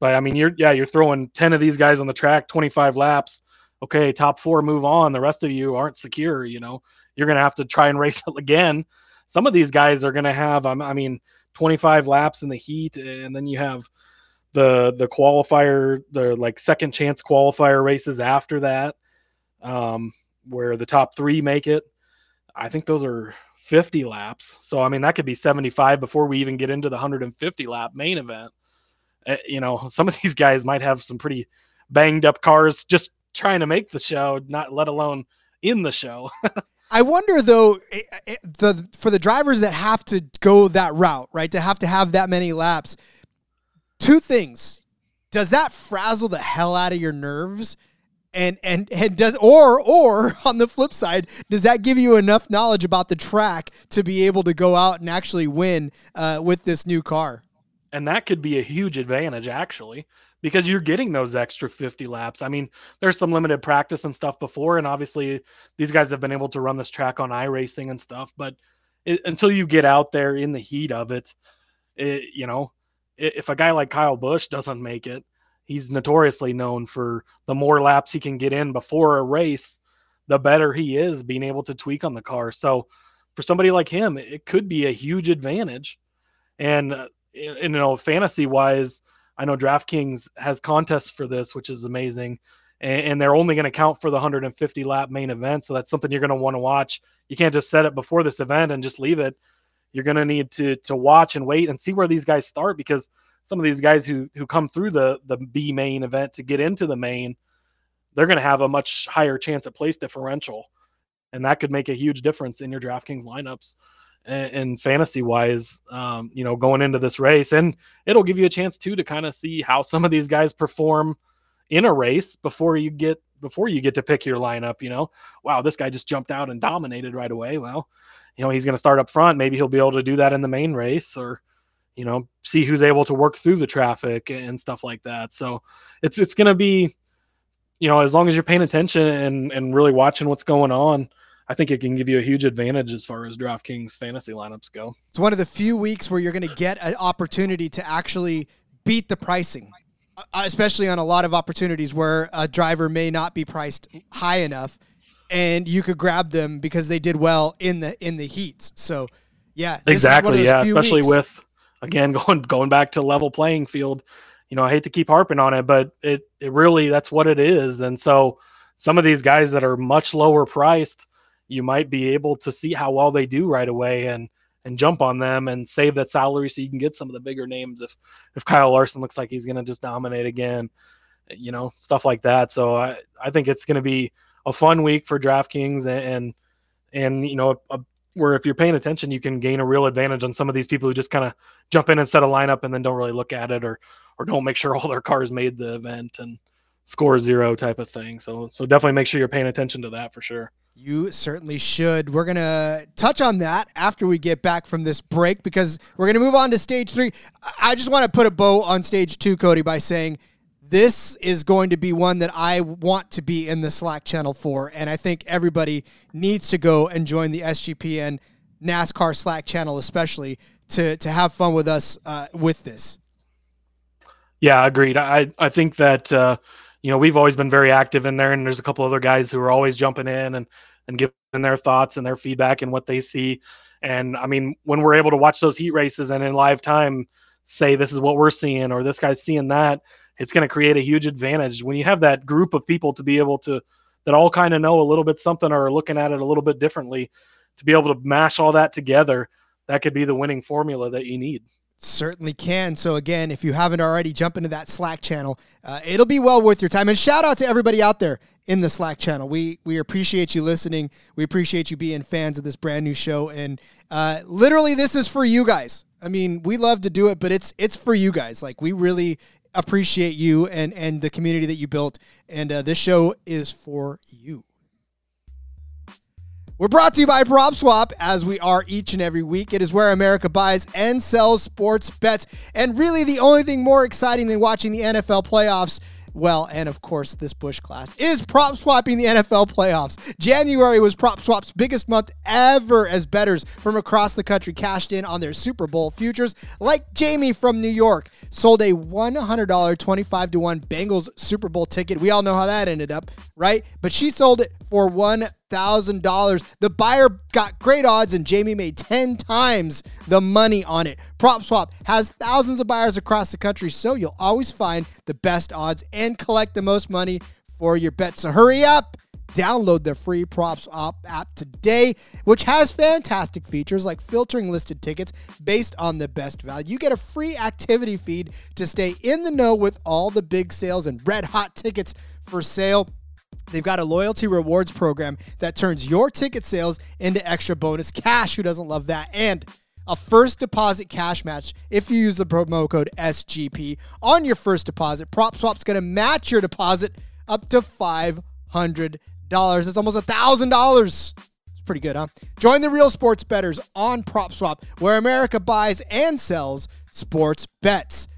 S4: But I mean, you're yeah, you're throwing ten of these guys on the track, twenty five laps okay, top four move on. The rest of you aren't secure. You know, you're going to have to try and race again. Some of these guys are going to have, I mean, 25 laps in the heat, and then you have the the qualifier, the like second chance qualifier races after that, um, where the top three make it. I think those are 50 laps. So I mean, that could be 75 before we even get into the 150 lap main event. Uh, you know, some of these guys might have some pretty banged up cars just trying to make the show, not let alone in the show.
S1: I wonder though, eh, eh, the for the drivers that have to go that route, right, to have to have that many laps. Two things: does that frazzle the hell out of your nerves? And, and and does or or on the flip side, does that give you enough knowledge about the track to be able to go out and actually win uh, with this new car?
S4: And that could be a huge advantage, actually, because you're getting those extra 50 laps. I mean, there's some limited practice and stuff before, and obviously these guys have been able to run this track on iRacing and stuff, but it, until you get out there in the heat of it, it you know, if a guy like Kyle Busch doesn't make it, he's notoriously known for the more laps he can get in before a race, the better he is being able to tweak on the car. So for somebody like him, it could be a huge advantage. And, uh, you know, fantasy wise, I know DraftKings has contests for this, which is amazing. And, and they're only going to count for the 150 lap main event. So that's something you're going to want to watch. You can't just set it before this event and just leave it. You're going to need to to watch and wait and see where these guys start because some of these guys who who come through the the B main event to get into the main, they're going to have a much higher chance at place differential. and that could make a huge difference in your DraftKings lineups and, fantasy wise. Um, you know, going into this race, and it'll give you a chance too to kind of see how some of these guys perform in a race before you get before you get to pick your lineup. You know, wow, this guy just jumped out and dominated right away. Well, you know, he's going to start up front. Maybe he'll be able to do that in the main race, or you know, see who's able to work through the traffic and stuff like that. So it's it's going to be, you know, as long as you're paying attention and and really watching what's going on. I think it can give you a huge advantage as far as DraftKings fantasy lineups go.
S1: It's one of the few weeks where you're going to get an opportunity to actually beat the pricing, uh, especially on a lot of opportunities where a driver may not be priced high enough, and you could grab them because they did well in the in the heats. So, yeah,
S4: exactly, yeah, especially weeks. with again going going back to level playing field. You know, I hate to keep harping on it, but it it really that's what it is, and so some of these guys that are much lower priced you might be able to see how well they do right away and and jump on them and save that salary so you can get some of the bigger names if if Kyle Larson looks like he's going to just dominate again, you know, stuff like that. So I I think it's going to be a fun week for DraftKings and and, and you know a, where if you're paying attention you can gain a real advantage on some of these people who just kind of jump in and set a lineup and then don't really look at it or or don't make sure all their cars made the event and score zero type of thing. So so definitely make sure you're paying attention to that for sure.
S1: You certainly should. We're going to touch on that after we get back from this break because we're going to move on to stage three. I just want to put a bow on stage two, Cody, by saying this is going to be one that I want to be in the Slack channel for. And I think everybody needs to go and join the SGPN NASCAR Slack channel, especially to, to have fun with us uh, with this.
S4: Yeah, agreed. I, I think that. Uh, you know, we've always been very active in there, and there's a couple other guys who are always jumping in and and giving their thoughts and their feedback and what they see. And I mean, when we're able to watch those heat races and in live time say this is what we're seeing or this guy's seeing that, it's going to create a huge advantage when you have that group of people to be able to that all kind of know a little bit something or are looking at it a little bit differently to be able to mash all that together. That could be the winning formula that you need.
S1: Certainly can. So, again, if you haven't already, jump into that Slack channel. Uh, it'll be well worth your time. And shout out to everybody out there in the Slack channel. We we appreciate you listening. We appreciate you being fans of this brand new show. And uh, literally, this is for you guys. I mean, we love to do it, but it's it's for you guys. Like we really appreciate you and and the community that you built. And uh, this show is for you. We're brought to you by PropSwap, as we are each and every week. It is where America buys and sells sports bets. And really, the only thing more exciting than watching the NFL playoffs well, and of course, this Busch Clash is prop swapping the NFL playoffs. January was PropSwap's biggest month ever as bettors from across the country cashed in on their Super Bowl futures, like Jamie from New York sold a $100 25 to 1 Bengals Super Bowl ticket. We all know how that ended up, right? But she sold it for one thousand dollars. The buyer got great odds, and Jamie made ten times the money on it. PropSwap has thousands of buyers across the country, so you'll always find the best odds and collect the most money for your bet. So hurry up. Download the free PropSwap app today, which has fantastic features like filtering listed tickets based on the best value. You get a free activity feed to stay in the know with all the big sales and red hot tickets for sale. They've got a loyalty rewards program that turns your ticket sales into extra bonus cash. Who doesn't love that? And a first deposit cash match if you use the promo code SGP on your first deposit. PropSwap's going to match your deposit up to $500. That's almost $1,000. It's pretty good, huh? Join the real sports bettors on PropSwap, where America buys and sells sports bets.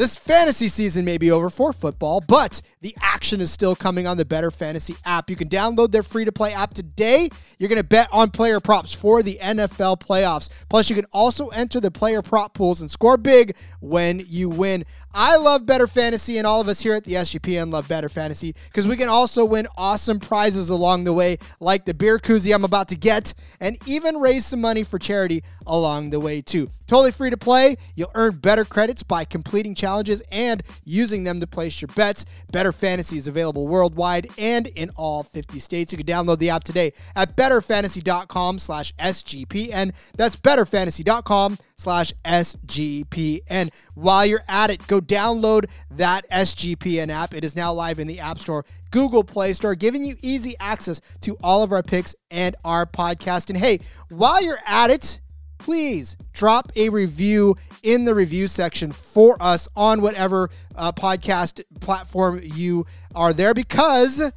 S1: This fantasy season may be over for football, but the action is still coming on the Better Fantasy app. You can download their free to play app today. You're going to bet on player props for the NFL playoffs. Plus, you can also enter the player prop pools and score big when you win. I love Better Fantasy, and all of us here at the SGPN love Better Fantasy because we can also win awesome prizes along the way, like the beer koozie I'm about to get, and even raise some money for charity along the way, too. Totally free to play. You'll earn better credits by completing challenges and using them to place your bets. Better Fantasy is available worldwide and in all 50 states. You can download the app today at betterfantasy.com slash SGPN. That's betterfantasy.com slash SGPN. While you're at it, go download that SGPN app. It is now live in the App Store, Google Play Store, giving you easy access to all of our picks and our podcast. And hey, while you're at it, please drop a review in the review section for us on whatever uh, podcast platform you are there because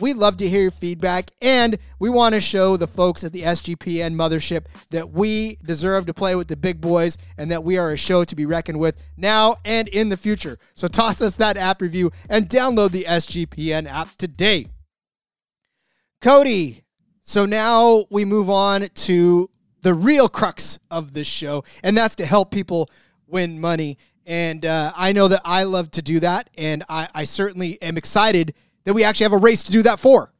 S1: we love to hear your feedback and we want to show the folks at the SGPN mothership that we deserve to play with the big boys and that we are a show to be reckoned with now and in the future. So toss us that app review and download the SGPN app today. Cody, so now we move on to the real crux of this show, and that's to help people win money. And uh, I know that I love to do that, and I, I certainly am excited that we actually have a race to do that for.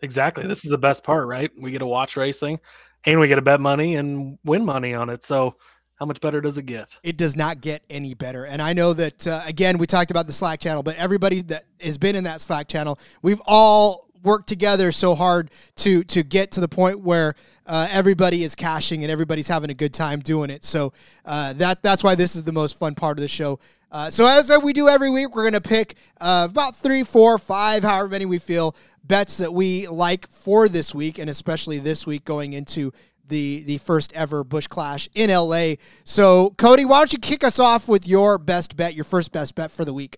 S4: Exactly. This is the best part, right? We get to watch racing and we get to bet money and win money on it. So, how much better does it get?
S1: It does not get any better. And I know that, uh, again, we talked about the Slack channel, but everybody that has been in that Slack channel, we've all worked together so hard to to get to the point where uh, everybody is cashing and everybody's having a good time doing it. So uh, that that's why this is the most fun part of the show. Uh, so as we do every week, we're gonna pick uh, about three, four, five, however many we feel bets that we like for this week, and especially this week going into the the first ever Busch Clash in LA. So Cody, why don't you kick us off with your best bet, your first best bet for the week?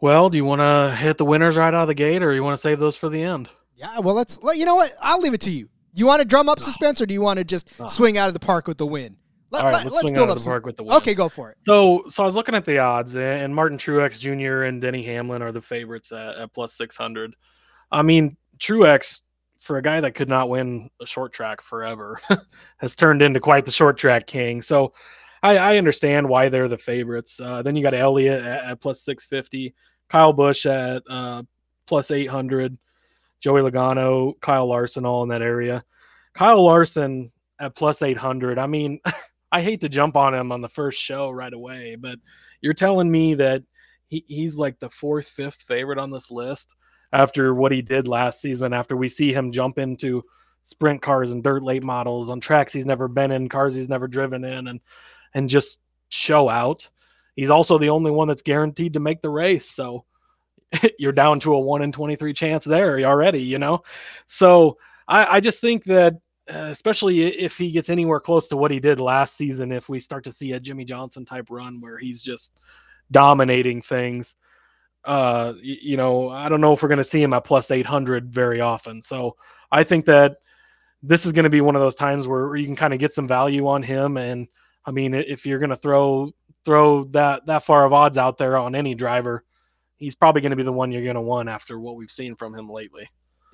S4: Well, do you want to hit the winners right out of the gate, or you want to save those for the end?
S1: Yeah, well, let's. You know what? I'll leave it to you. You want to drum up ah. suspense, or do you want to just ah. swing out of the park with the win?
S4: Let, All right, let's, let's swing out of the park with the win.
S1: Okay, go for it.
S4: So, so I was looking at the odds, and Martin Truex Jr. and Denny Hamlin are the favorites at, at plus six hundred. I mean, Truex, for a guy that could not win a short track forever, has turned into quite the short track king. So, I, I understand why they're the favorites. Uh, then you got Elliott at, at plus six fifty, Kyle Busch at uh, plus eight hundred. Joey Logano, Kyle Larson, all in that area. Kyle Larson at plus 800. I mean, I hate to jump on him on the first show right away, but you're telling me that he, he's like the fourth, fifth favorite on this list after what he did last season, after we see him jump into sprint cars and dirt late models on tracks he's never been in, cars he's never driven in, and and just show out. He's also the only one that's guaranteed to make the race. So you're down to a one in 23 chance there already, you know? So I, I just think that, uh, especially if he gets anywhere close to what he did last season, if we start to see a Jimmie Johnson type run where he's just dominating things, uh, you know, I don't know if we're going to see him at plus 800 very often. So I think that this is going to be one of those times where you can kind of get some value on him. And I mean, if you're going to throw, throw that, that far of odds out there on any driver, he's probably going to be the one you're going to want after what we've seen from him lately.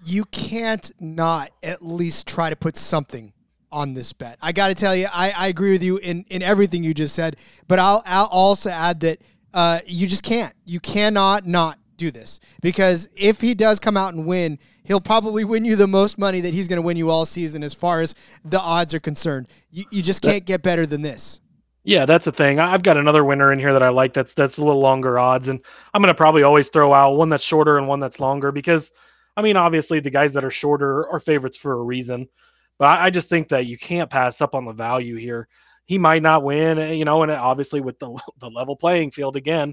S1: You can't not at least try to put something on this bet. I got to tell you, I, I agree with you in, in everything you just said, but I'll, I'll also add that uh, you just can't. You cannot not do this because if he does come out and win, he'll probably win you the most money that he's going to win you all season as far as the odds are concerned. You, you just can't get better than this.
S4: Yeah, that's the thing. I've got another winner in here that I like. That's that's a little longer odds, and I'm gonna probably always throw out one that's shorter and one that's longer because, I mean, obviously the guys that are shorter are favorites for a reason, but I, I just think that you can't pass up on the value here. He might not win, eh, you know, and obviously with the the level playing field again,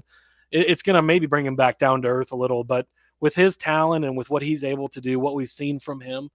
S4: it, it's gonna maybe bring him back down to earth a little. But with his talent and with what he's able to do, what we've seen from him,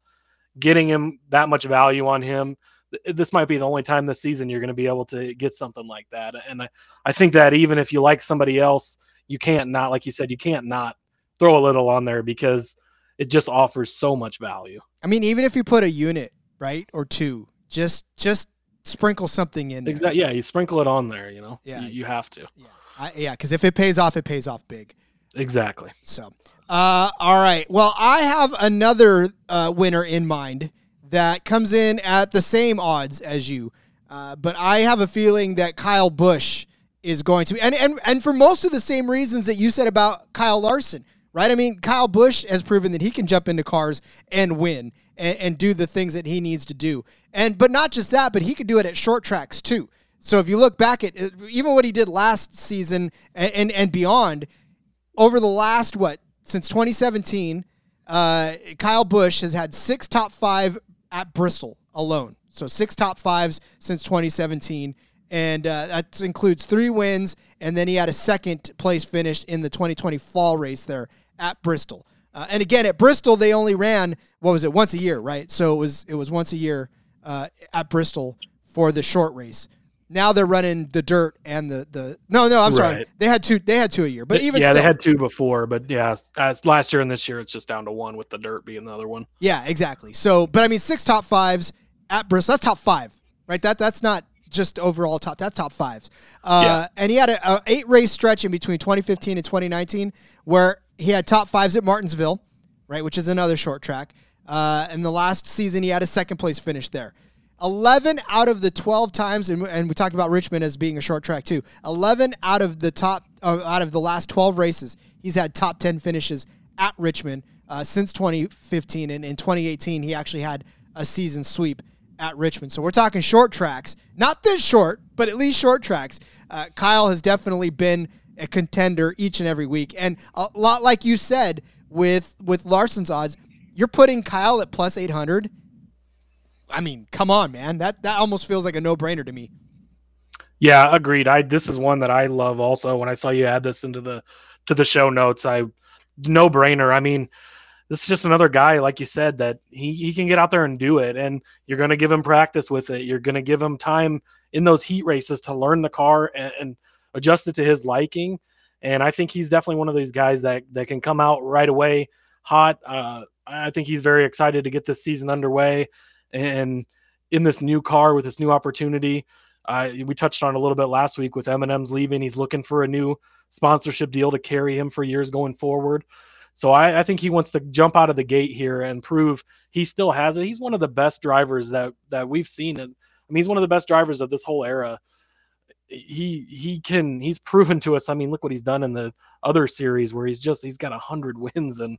S4: getting him that much value on him this might be the only time this season you're going to be able to get something like that. And I, I think that even if you like somebody else, you can't not, like you said, you can't not throw a little on there because it just offers so much value.
S1: I mean, even if you put a unit, right, or two, just just sprinkle something in there.
S4: Exactly. Yeah, you sprinkle it on there. You know. Yeah. You, you have to.
S1: Yeah. I, yeah, because if it pays off, it pays off big.
S4: Exactly.
S1: So, uh, all right. Well, I have another uh, winner in mind that comes in at the same odds as you. Uh, but I have a feeling that Kyle Busch is going to, and, and and for most of the same reasons that you said about Kyle Larson, right? I mean, Kyle Busch has proven that he can jump into cars and win and, and do the things that he needs to do, and but not just that, but he could do it at short tracks too. So if you look back at even what he did last season and, and, and beyond, over the last what since 2017, uh, Kyle Busch has had six top five at Bristol alone. So six top fives since 2017, and uh, that includes three wins, and then he had a second place finish in the 2020 fall race there at Bristol. Uh, and again, at Bristol, they only ran what was it once a year, right? So it was it was once a year uh, at Bristol for the short race. Now they're running the dirt and the the no no I'm sorry. They had two they had two a year but even
S4: yeah,
S1: still,
S4: they had two before, but yeah, as last year and this year, it's just down to one with the dirt being the other one.
S1: yeah exactly. So but I mean six top fives at Bristol that's top five right? That that's not just overall top that's top fives. Uh,
S4: Yeah.
S1: and he had a, a eight race stretch in between 2015 and 2019 where he had top fives at Martinsville right which is another short track. Uh, and the last season he had a second place finish there 11 out of the 12 times and, and we talked about richmond as being a short track too. 11 out of the top uh, out of the last 12 races he's had top 10 finishes at richmond uh, since 2015 and in 2018 he actually had a season sweep at richmond. So we're talking short tracks. Not this short but at least short tracks. Uh, kyle has definitely been a contender each and every week. And a lot like you said with with larson's odds you're putting kyle at plus 800 I mean, come on, man. That that almost feels like a no brainer to me.
S4: Yeah, agreed. I this is one that I love also. When I saw you add this into the to the show notes, I no brainer. I mean, this is just another guy, like you said, that he, he can get out there and do it. And you're gonna give him practice with it. You're gonna give him time in those heat races to learn the car and, and adjust it to his liking. And I think he's definitely one of these guys that that can come out right away hot. Uh, I think he's very excited to get this season underway and in this new car with this new opportunity. Uh, we touched on a little bit last week with M&M's leaving. He's looking for a new sponsorship deal to carry him for years going forward. So I, I think he wants to jump out of the gate here and prove he still has it. He's one of the best drivers that that we've seen. And I mean, he's one of the best drivers of this whole era. He he can he's proven to us. I mean, look what he's done in the other series where he's just he's got a hundred wins and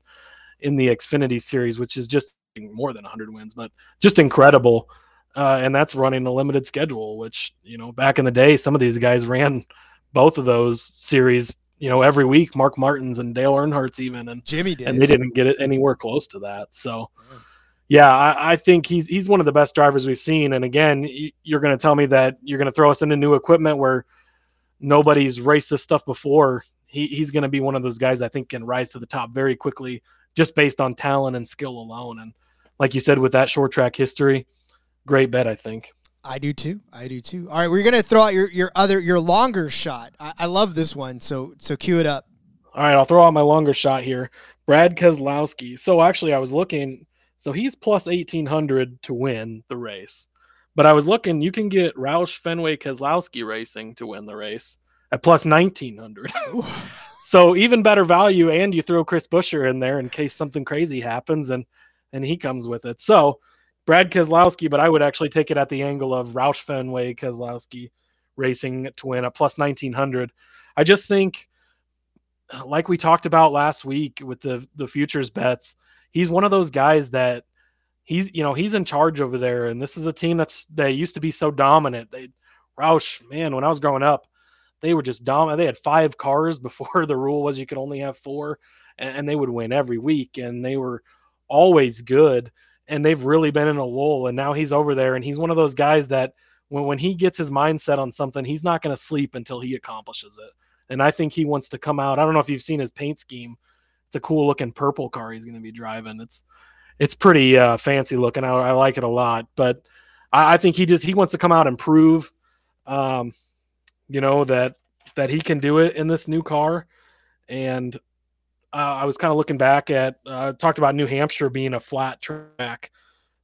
S4: in the Xfinity series, which is just more than 100 wins, but just incredible. Uh, and that's running a limited schedule, which, you know, back in the day, some of these guys ran both of those series, you know, every week. Mark Martins and Dale Earnhardt's even, and,
S1: Jimmy did.
S4: and they didn't get it anywhere close to that. So, yeah, I, I think he's he's one of the best drivers we've seen. And again, you're going to tell me that you're going to throw us into new equipment where nobody's raced this stuff before. He, he's going to be one of those guys I think can rise to the top very quickly just based on talent and skill alone. And like you said, with that short track history, great bet, I think.
S1: I do too. I do too. All right, we're gonna throw out your, your other your longer shot. I, I love this one. So so cue it up.
S4: All right, I'll throw out my longer shot here. Brad Keselowski. So actually, I was looking. So he's plus eighteen hundred to win the race, but I was looking. You can get Roush Fenway Keselowski Racing to win the race at plus nineteen hundred. so even better value, and you throw Chris Buescher in there in case something crazy happens, and and he comes with it. So Brad Keselowski, but I would actually take it at the angle of Roush Fenway Keselowski Racing to win at plus nineteen hundred. I just think like we talked about last week with the the futures bets, he's one of those guys that he's you know he's in charge over there, and this is a team that's they used to be so dominant. They Roush, man, when I was growing up, they were just dominant. They had five cars before the rule was you could only have four, and, and they would win every week, and they were always good. And they've really been in a lull, and now he's over there, and he's one of those guys that when when he gets his mindset on something, he's not going to sleep until he accomplishes it and I think he wants to come out. I don't know if you've seen his paint scheme. It's a cool looking purple car he's going to be driving. It's it's pretty uh, fancy looking. I, I like it a lot, but I, I think he just he wants to come out and prove, um, you know that that he can do it in this new car. And uh, I was kind of looking back at uh, talked about New Hampshire being a flat track.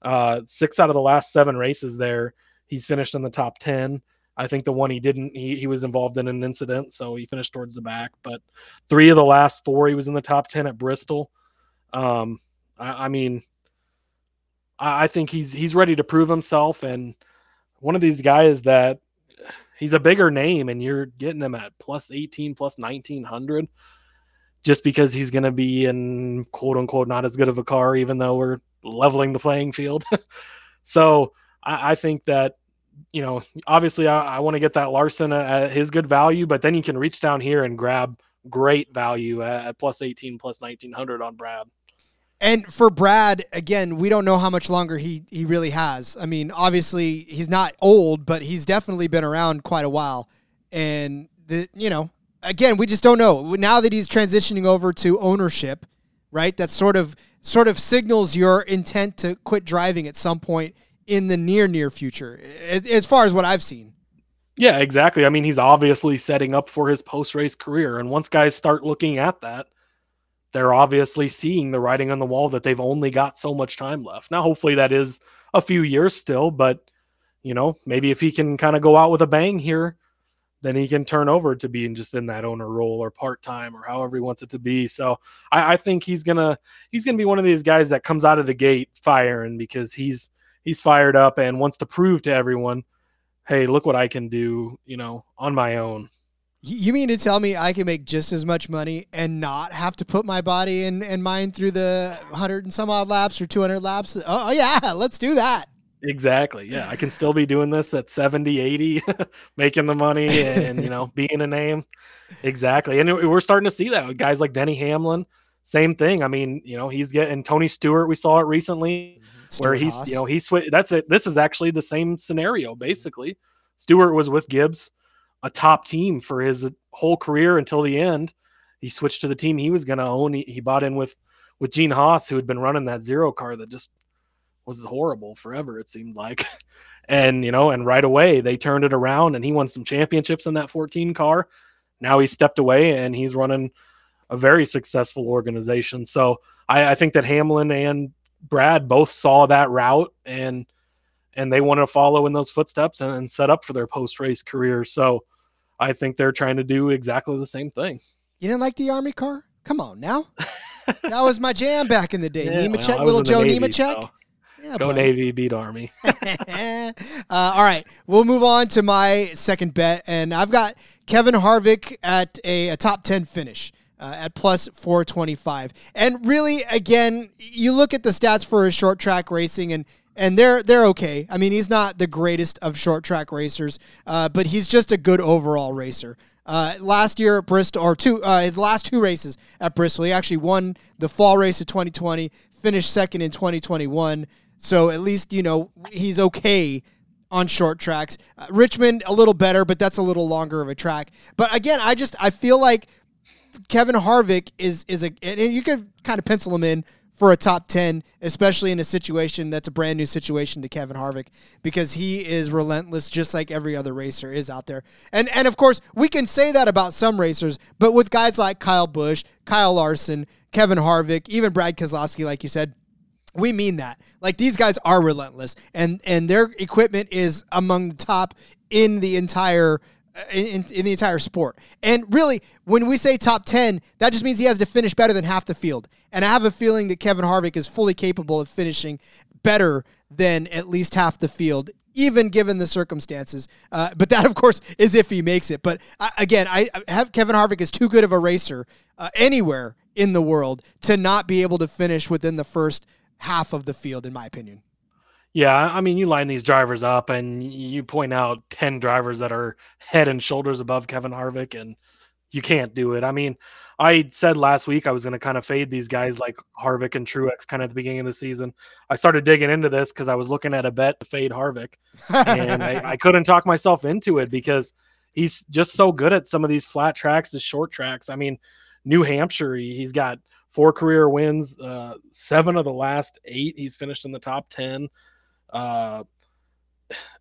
S4: Uh, six out of the last seven races there, he's finished in the top ten. I think the one he didn't, he, he was involved in an incident, so he finished towards the back. But three of the last four, he was in the top 10 at Bristol. Um, I, I mean, I, I think he's he's ready to prove himself, and one of these guys that he's a bigger name, and you're getting him at plus 18, plus 1900 just because he's going to be in quote unquote not as good of a car, even though we're leveling the playing field. so I, I think that you know, obviously I, I want to get that Larson at his good value, but then you can reach down here and grab great value at, at plus 18, plus 1900 on Brad.
S1: And for Brad, again, we don't know how much longer he he really has. I mean, obviously he's not old, but he's definitely been around quite a while. And the you know, again, we just don't know. Now that he's transitioning over to ownership, right? That sort of sort of signals your intent to quit driving at some point in the near near future, as far as what I've seen.
S4: Yeah, exactly. I mean, he's obviously setting up for his post race career, and once guys start looking at that, they're obviously seeing the writing on the wall that they've only got so much time left. Now, hopefully, that is a few years still, but you know, maybe if he can kind of go out with a bang here, then he can turn over to being just in that owner role or part time or however he wants it to be. So I, I, think he's gonna he's gonna be one of these guys that comes out of the gate firing because he's he's fired up and wants to prove to everyone, hey, look what I can do, you know, on my own.
S1: You mean to tell me I can make just as much money and not have to put my body and, and mind through the 100 and some odd laps or 200 laps? Oh, oh, yeah, let's do that.
S4: Exactly. Yeah. I can still be doing this at 70, 80, making the money and, you know, being a name. Exactly. And we're starting to see that with guys like Denny Hamlin. Same thing. I mean, you know, he's getting Tony Stewart. We saw it recently mm-hmm. Stewart where he's, Haas. you know, he's, that's it. This is actually the same scenario, basically. Stewart was with Gibbs a top team for his whole career until the end. He switched to the team he was going to own. He, he, bought in with with Gene Haas, who had been running that zero car that just was horrible forever. It seemed like, and you know, and right away they turned it around, and he won some championships in that 14 car. Now he stepped away, and he's running a very successful organization. So I, I think that Hamlin and Brad both saw that route and and they want to follow in those footsteps and, and set up for their post race career. So I think they're trying to do exactly the same thing.
S1: You didn't like the Army car? Come on now. that was my jam back in the day. Yeah, Nemechek, well, little Joe Navy, Nemechek. So
S4: yeah, Go buddy. Navy, beat Army.
S1: uh, all right, we'll move on to my second bet, and I've got Kevin Harvick at a, a top ten finish. Uh, at plus 425. And really, again, you look at the stats for his short track racing, and and they're they're okay. I mean, he's not the greatest of short track racers, uh, but he's just a good overall racer. Uh, last year at Bristol, or two, uh, his last two races at Bristol, he actually won the fall race of 2020, finished second in 2021. So at least you know he's okay on short tracks. Uh, Richmond a little better, but that's a little longer of a track. But again, I just I feel like Kevin Harvick is is a and you could kind of pencil him in for a top 10, especially in a situation that's a brand new situation to Kevin Harvick because he is relentless just like every other racer is out there. And and of course, we can say that about some racers, but with guys like Kyle Busch, Kyle Larson, Kevin Harvick, even Brad Keselowski like you said, we mean that. Like these guys are relentless and and their equipment is among the top in the entire in, in, the entire sport. And really, when we say top 10, that just means he has to finish better than half the field. And I have a feeling that Kevin Harvick is fully capable of finishing better than at least half the field, even given the circumstances. Uh, but that, of course, is if he makes it. But uh, again, I have Kevin Harvick is too good of a racer uh, anywhere in the world to not be able to finish within the first half of the field, in my opinion.
S4: Yeah, I mean, you line these drivers up and you point out 10 drivers that are head and shoulders above Kevin Harvick, and you can't do it. I mean, I said last week I was going to kind of fade these guys like Harvick and Truex kind of at the beginning of the season. I started digging into this because I was looking at a bet to fade Harvick, and I, I, couldn't talk myself into it because he's just so good at some of these flat tracks, the short tracks. I mean, New Hampshire, he's got four career wins, uh, seven of the last eight. He's finished in the top 10. Uh,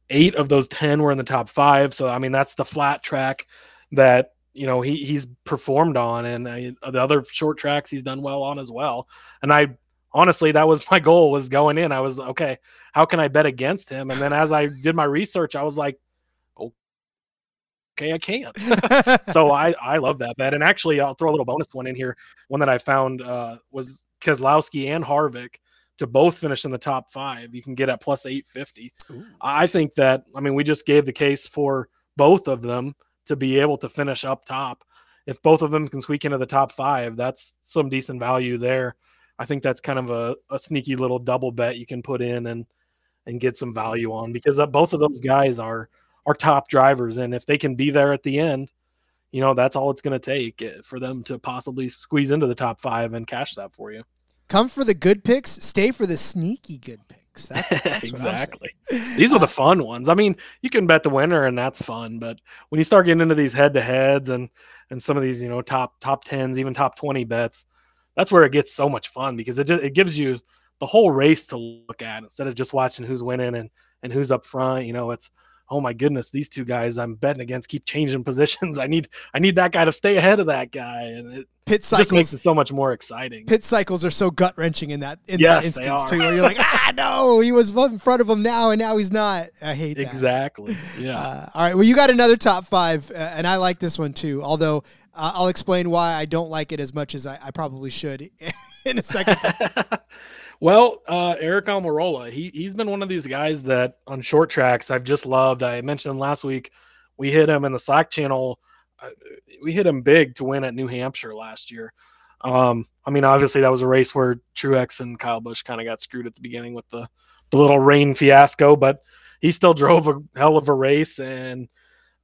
S4: eight of those 10 were in the top five. So, I mean, that's the flat track that, you know, he, he's performed on. And uh, the other short tracks he's done well on as well. And I honestly, that was my goal was going in. I was, okay, how can I bet against him? And then as I did my research, I was like, okay, I can't. so I, I love that bet. And actually, I'll throw a little bonus one in here. One that I found uh, was Keselowski and Harvick to both finish in the top five, you can get at plus 850. Ooh. I think that, I mean, we just gave the case for both of them to be able to finish up top. If both of them can squeak into the top five, that's some decent value there. I think that's kind of a, a sneaky little double bet you can put in and and get some value on because both of those guys are are top drivers, and if they can be there at the end, you know that's all it's going to take eh, for them to possibly squeeze into the top five and cash that for you.
S1: Come for the good picks, stay for the sneaky good picks. That's, that's
S4: exactly. These are the ah. fun ones. I mean, you can bet the winner, and that's fun. But when you start getting into these head to heads and and some of these, you know, top top tens, even top twenty bets, that's where it gets so much fun because it just, it gives you the whole race to look at instead of just watching who's winning and and who's up front. You know, it's oh my goodness, these two guys I'm betting against keep changing positions. I need I need that guy to stay ahead of that guy, and it
S1: pit cycles
S4: just makes it so much more exciting.
S1: Pit cycles are so gut wrenching in that in yes, that instance too, where you're like, ah, no, he was in front of him now, and now he's not. I hate that.
S4: Exactly. Yeah.
S1: Uh, all right. Well, you got another top five, uh, and I like this one too. Although uh, I'll explain why I don't like it as much as I, I probably should in a second.
S4: Well, uh, Aric Almirola, he he's been one of these guys that on short tracks I've just loved. I mentioned him last week. We hit him in the Slack channel. Uh, we hit him big to win at New Hampshire last year. Um, I mean, obviously that was a race where Truex and Kyle Busch kind of got screwed at the beginning with the the little rain fiasco, but he still drove a hell of a race and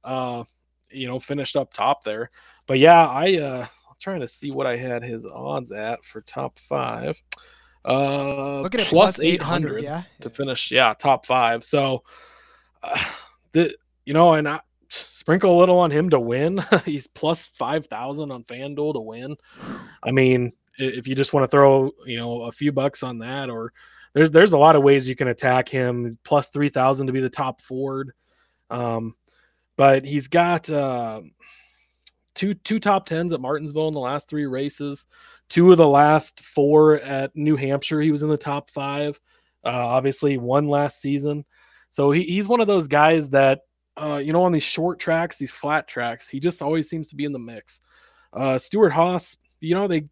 S4: uh, you know finished up top there. But yeah, I uh, I'm trying to see what I had his odds at for top five. Uh,
S1: Look at it, plus, plus 800,
S4: yeah. to finish, yeah, top five. So, uh, the you know, and I sprinkle a little on him to win. He's plus 5,000 on FanDuel to win. I mean, if you just want to throw, you know, a few bucks on that, or there's there's a lot of ways you can attack him. Plus 3,000 to be the top Ford. Um, but he's got uh, two two top tens at Martinsville in the last three races two of the last four at New Hampshire. He was in the top five. Uh, obviously, one last season. So he, he's one of those guys that, uh, you know, on these short tracks, these flat tracks, he just always seems to be in the mix. Uh, Stewart-Haas, you know, they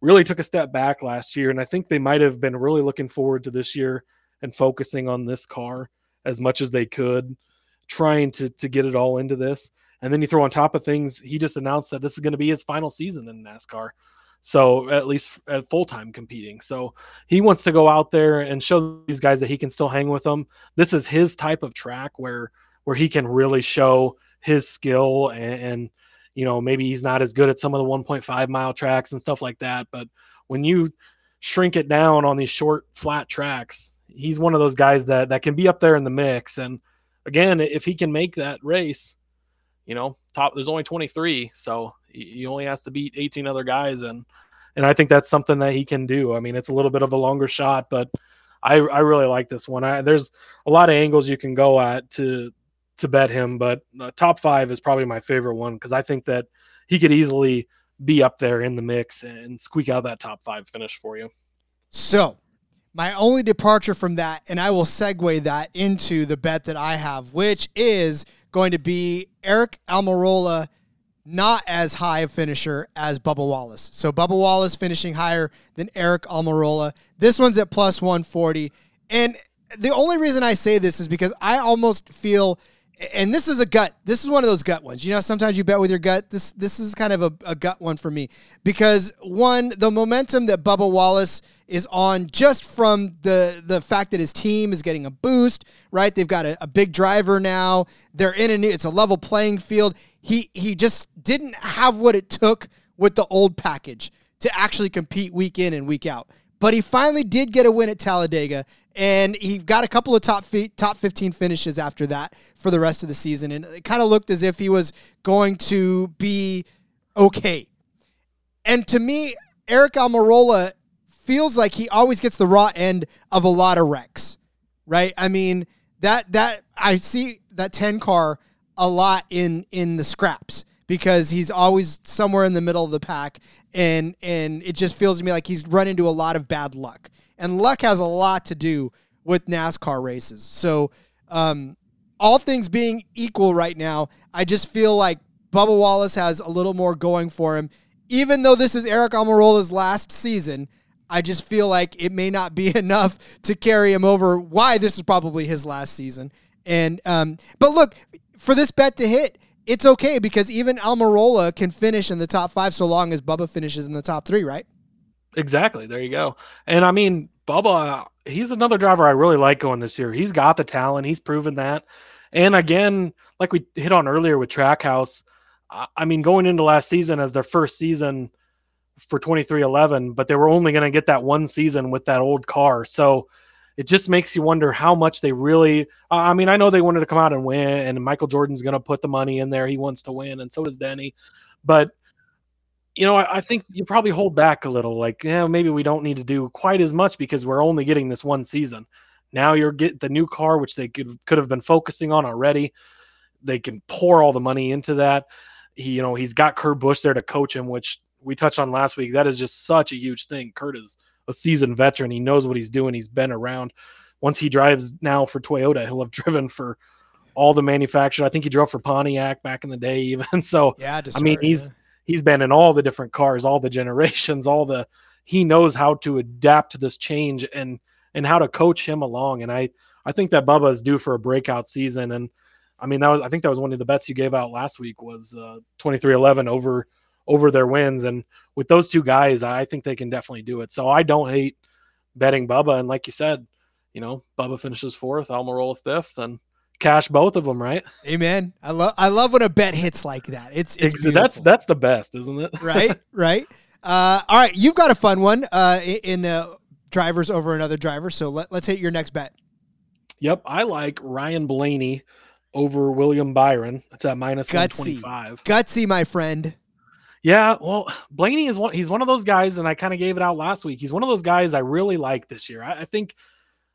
S4: really took a step back last year, and I think they might have been really looking forward to this year and focusing on this car as much as they could, trying to to get it all into this. And then you throw on top of things, he just announced that this is going to be his final season in NASCAR. So at least at full time competing. So he wants to go out there and show these guys that he can still hang with them. This is his type of track where where he can really show his skill and, and you know maybe he's not as good at some of the 1.5 mile tracks and stuff like that. But when you shrink it down on these short flat tracks, he's one of those guys that that can be up there in the mix. And again, if he can make that race, you know, top there's only 23, so he only has to beat 18 other guys and and I think that's something that he can do. I mean, it's a little bit of a longer shot, but I I really like this one. I, there's a lot of angles you can go at to to bet him, but uh, top 5 is probably my favorite one cuz I think that he could easily be up there in the mix and squeak out that top 5 finish for you.
S1: So, my only departure from that, and I will segue that into the bet that I have, which is going to be Aric Almirola not as high a finisher as Bubba Wallace. So Bubba Wallace finishing higher than Aric Almirola. This one's at plus 140. And the only reason I say this is because I almost feel and this is a gut. This is one of those gut ones. You know, sometimes you bet with your gut. This this is kind of a, a gut one for me because one, the momentum that Bubba Wallace is on just from the the fact that his team is getting a boost, right? They've got a, a big driver now. They're in a new. It's a level playing field. He he just didn't have what it took with the old package to actually compete week in and week out. But he finally did get a win at Talladega, and he got a couple of top top 15 finishes after that for the rest of the season, and it kind of looked as if he was going to be okay. And to me, Aric Almirola feels like he always gets the raw end of a lot of wrecks, right? I mean that that I see that 10 car a lot in in the scraps because he's always somewhere in the middle of the pack. And and it just feels to me like he's run into a lot of bad luck. And luck has a lot to do with NASCAR races. So um, all things being equal right now I just feel like Bubba Wallace has a little more going for him. Even though this is Aric Almirola's last season I just feel like it may not be enough to carry him over why this is probably his last season. And um, but look for this bet to hit it's okay because even Almirola can finish in the top five so long as Bubba finishes in the top three, right?
S4: Exactly. There you go. And I mean, Bubba, he's another driver I really like going this year. He's got the talent. He's proven that. And again, like we hit on earlier with Trackhouse, I mean, going into last season as their first season for 2311, but they were only going to get that one season with that old car. So it just makes you wonder how much they really. I mean, I know they wanted to come out and win, and Michael Jordan's going to put the money in there. He wants to win, and so does Denny. But you know, I, I, think you probably hold back a little. Like, yeah, maybe we don't need to do quite as much because we're only getting this one season. Now you're getting the new car, which they could could have been focusing on already. They can pour all the money into that. He, you know, he's got Kurt Busch there to coach him, which we touched on last week. That is just such a huge thing. Kurt is a seasoned veteran. He knows what he's doing. He's been around. Once he drives now for Toyota, he'll have driven for all the manufacturers. I think he drove for Pontiac back in the day, even. So,
S1: yeah,
S4: I mean, he's he's been in all the different cars, all the generations, all the he knows how to adapt to this change and and how to coach him along. And I I think that Bubba is due for a breakout season. And I mean, that was I think that was one of the bets you gave out last week was uh, 23-11 over over their wins. And with those two guys, I think they can definitely do it. So I don't hate betting Bubba. And like you said, you know, Bubba finishes fourth, Almirola fifth, and cash both of them, right?
S1: Amen. I love I love when a bet hits like that. It's it's
S4: that's that's the best, isn't it?
S1: right, right. Uh, all right, you've got a fun one uh, in the drivers over another driver. So let, let's hit your next bet.
S4: Yep, I like Ryan Blaney over William Byron. That's at minus
S1: gutsy,
S4: 125.
S1: Gutsy, my friend.
S4: Yeah, well, Blaney is one. He's one of those guys, and I kind of gave it out last week. He's one of those guys I really like this year. I, I think,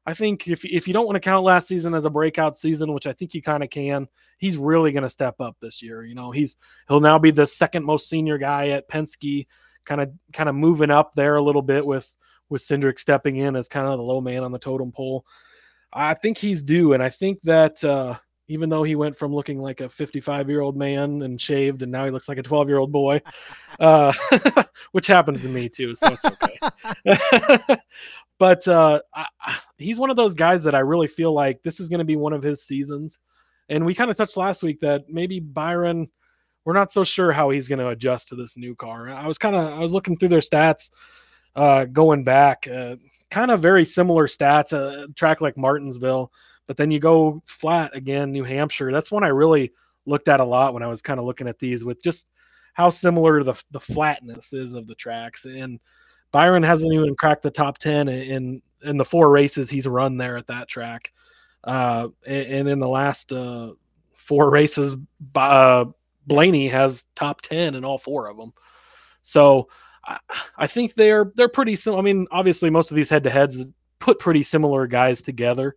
S4: I think if if you don't want to count last season as a breakout season, which I think you kind of can, he's really going to step up this year. You know, he's he'll now be the second most senior guy at Penske, kind of kind of moving up there a little bit with with Cindric stepping in as kind of the low man on the totem pole. I think he's due, and I think that. uh even though he went from looking like a 55 year old man and shaved and now he looks like a 12 year old boy uh, which happens to me too so it's okay. But uh, I, he's one of those guys that i really feel like this is going to be one of his seasons. And we kind of touched last week that maybe byron we're not so sure how he's going to adjust to this new car. I was kind of i was looking through their stats uh, going back uh, kind of very similar stats a track like martinsville but then you go flat again, New Hampshire. That's one I really looked at a lot when I was kind of looking at these with just how similar the the flatness is of the tracks. And Byron hasn't even cracked the top ten in in the four races he's run there at that track. Uh, and in the last uh, four races, uh, Blaney has top ten in all four of them. So I, think they're they're pretty similar. I mean, obviously, most of these head to heads put pretty similar guys together.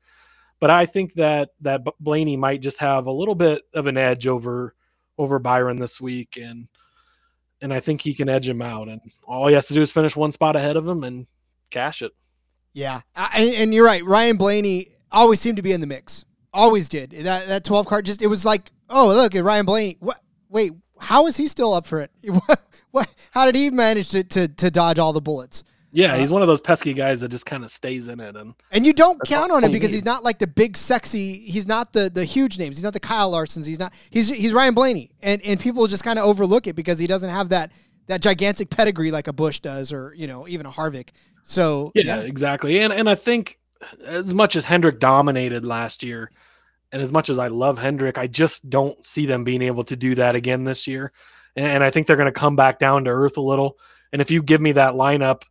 S4: But I think that that Blaney might just have a little bit of an edge over over Byron this week, and and I think he can edge him out. And all he has to do is finish one spot ahead of him and cash it.
S1: Yeah, I, and you're right. Ryan Blaney always seemed to be in the mix. Always did. That that 12 card just it was like, oh look at Ryan Blaney. What? Wait, how is he still up for it? What? how did he manage to, to to dodge all the bullets?
S4: Yeah, he's uh, one of those pesky guys that just kind of stays in it, and
S1: and you don't count on him because he's not like the big sexy. He's not the the huge names. He's not the Kyle Larsons. He's not. He's he's Ryan Blaney, and and people just kind of overlook it because he doesn't have that that gigantic pedigree like a Busch does, or you know even a Harvick. So
S4: yeah, yeah. exactly. And and I think as much as Hendrick dominated last year, and as much as I love Hendrick, I just don't see them being able to do that again this year. And, and I think they're going to come back down to earth a little. And if you give me that lineup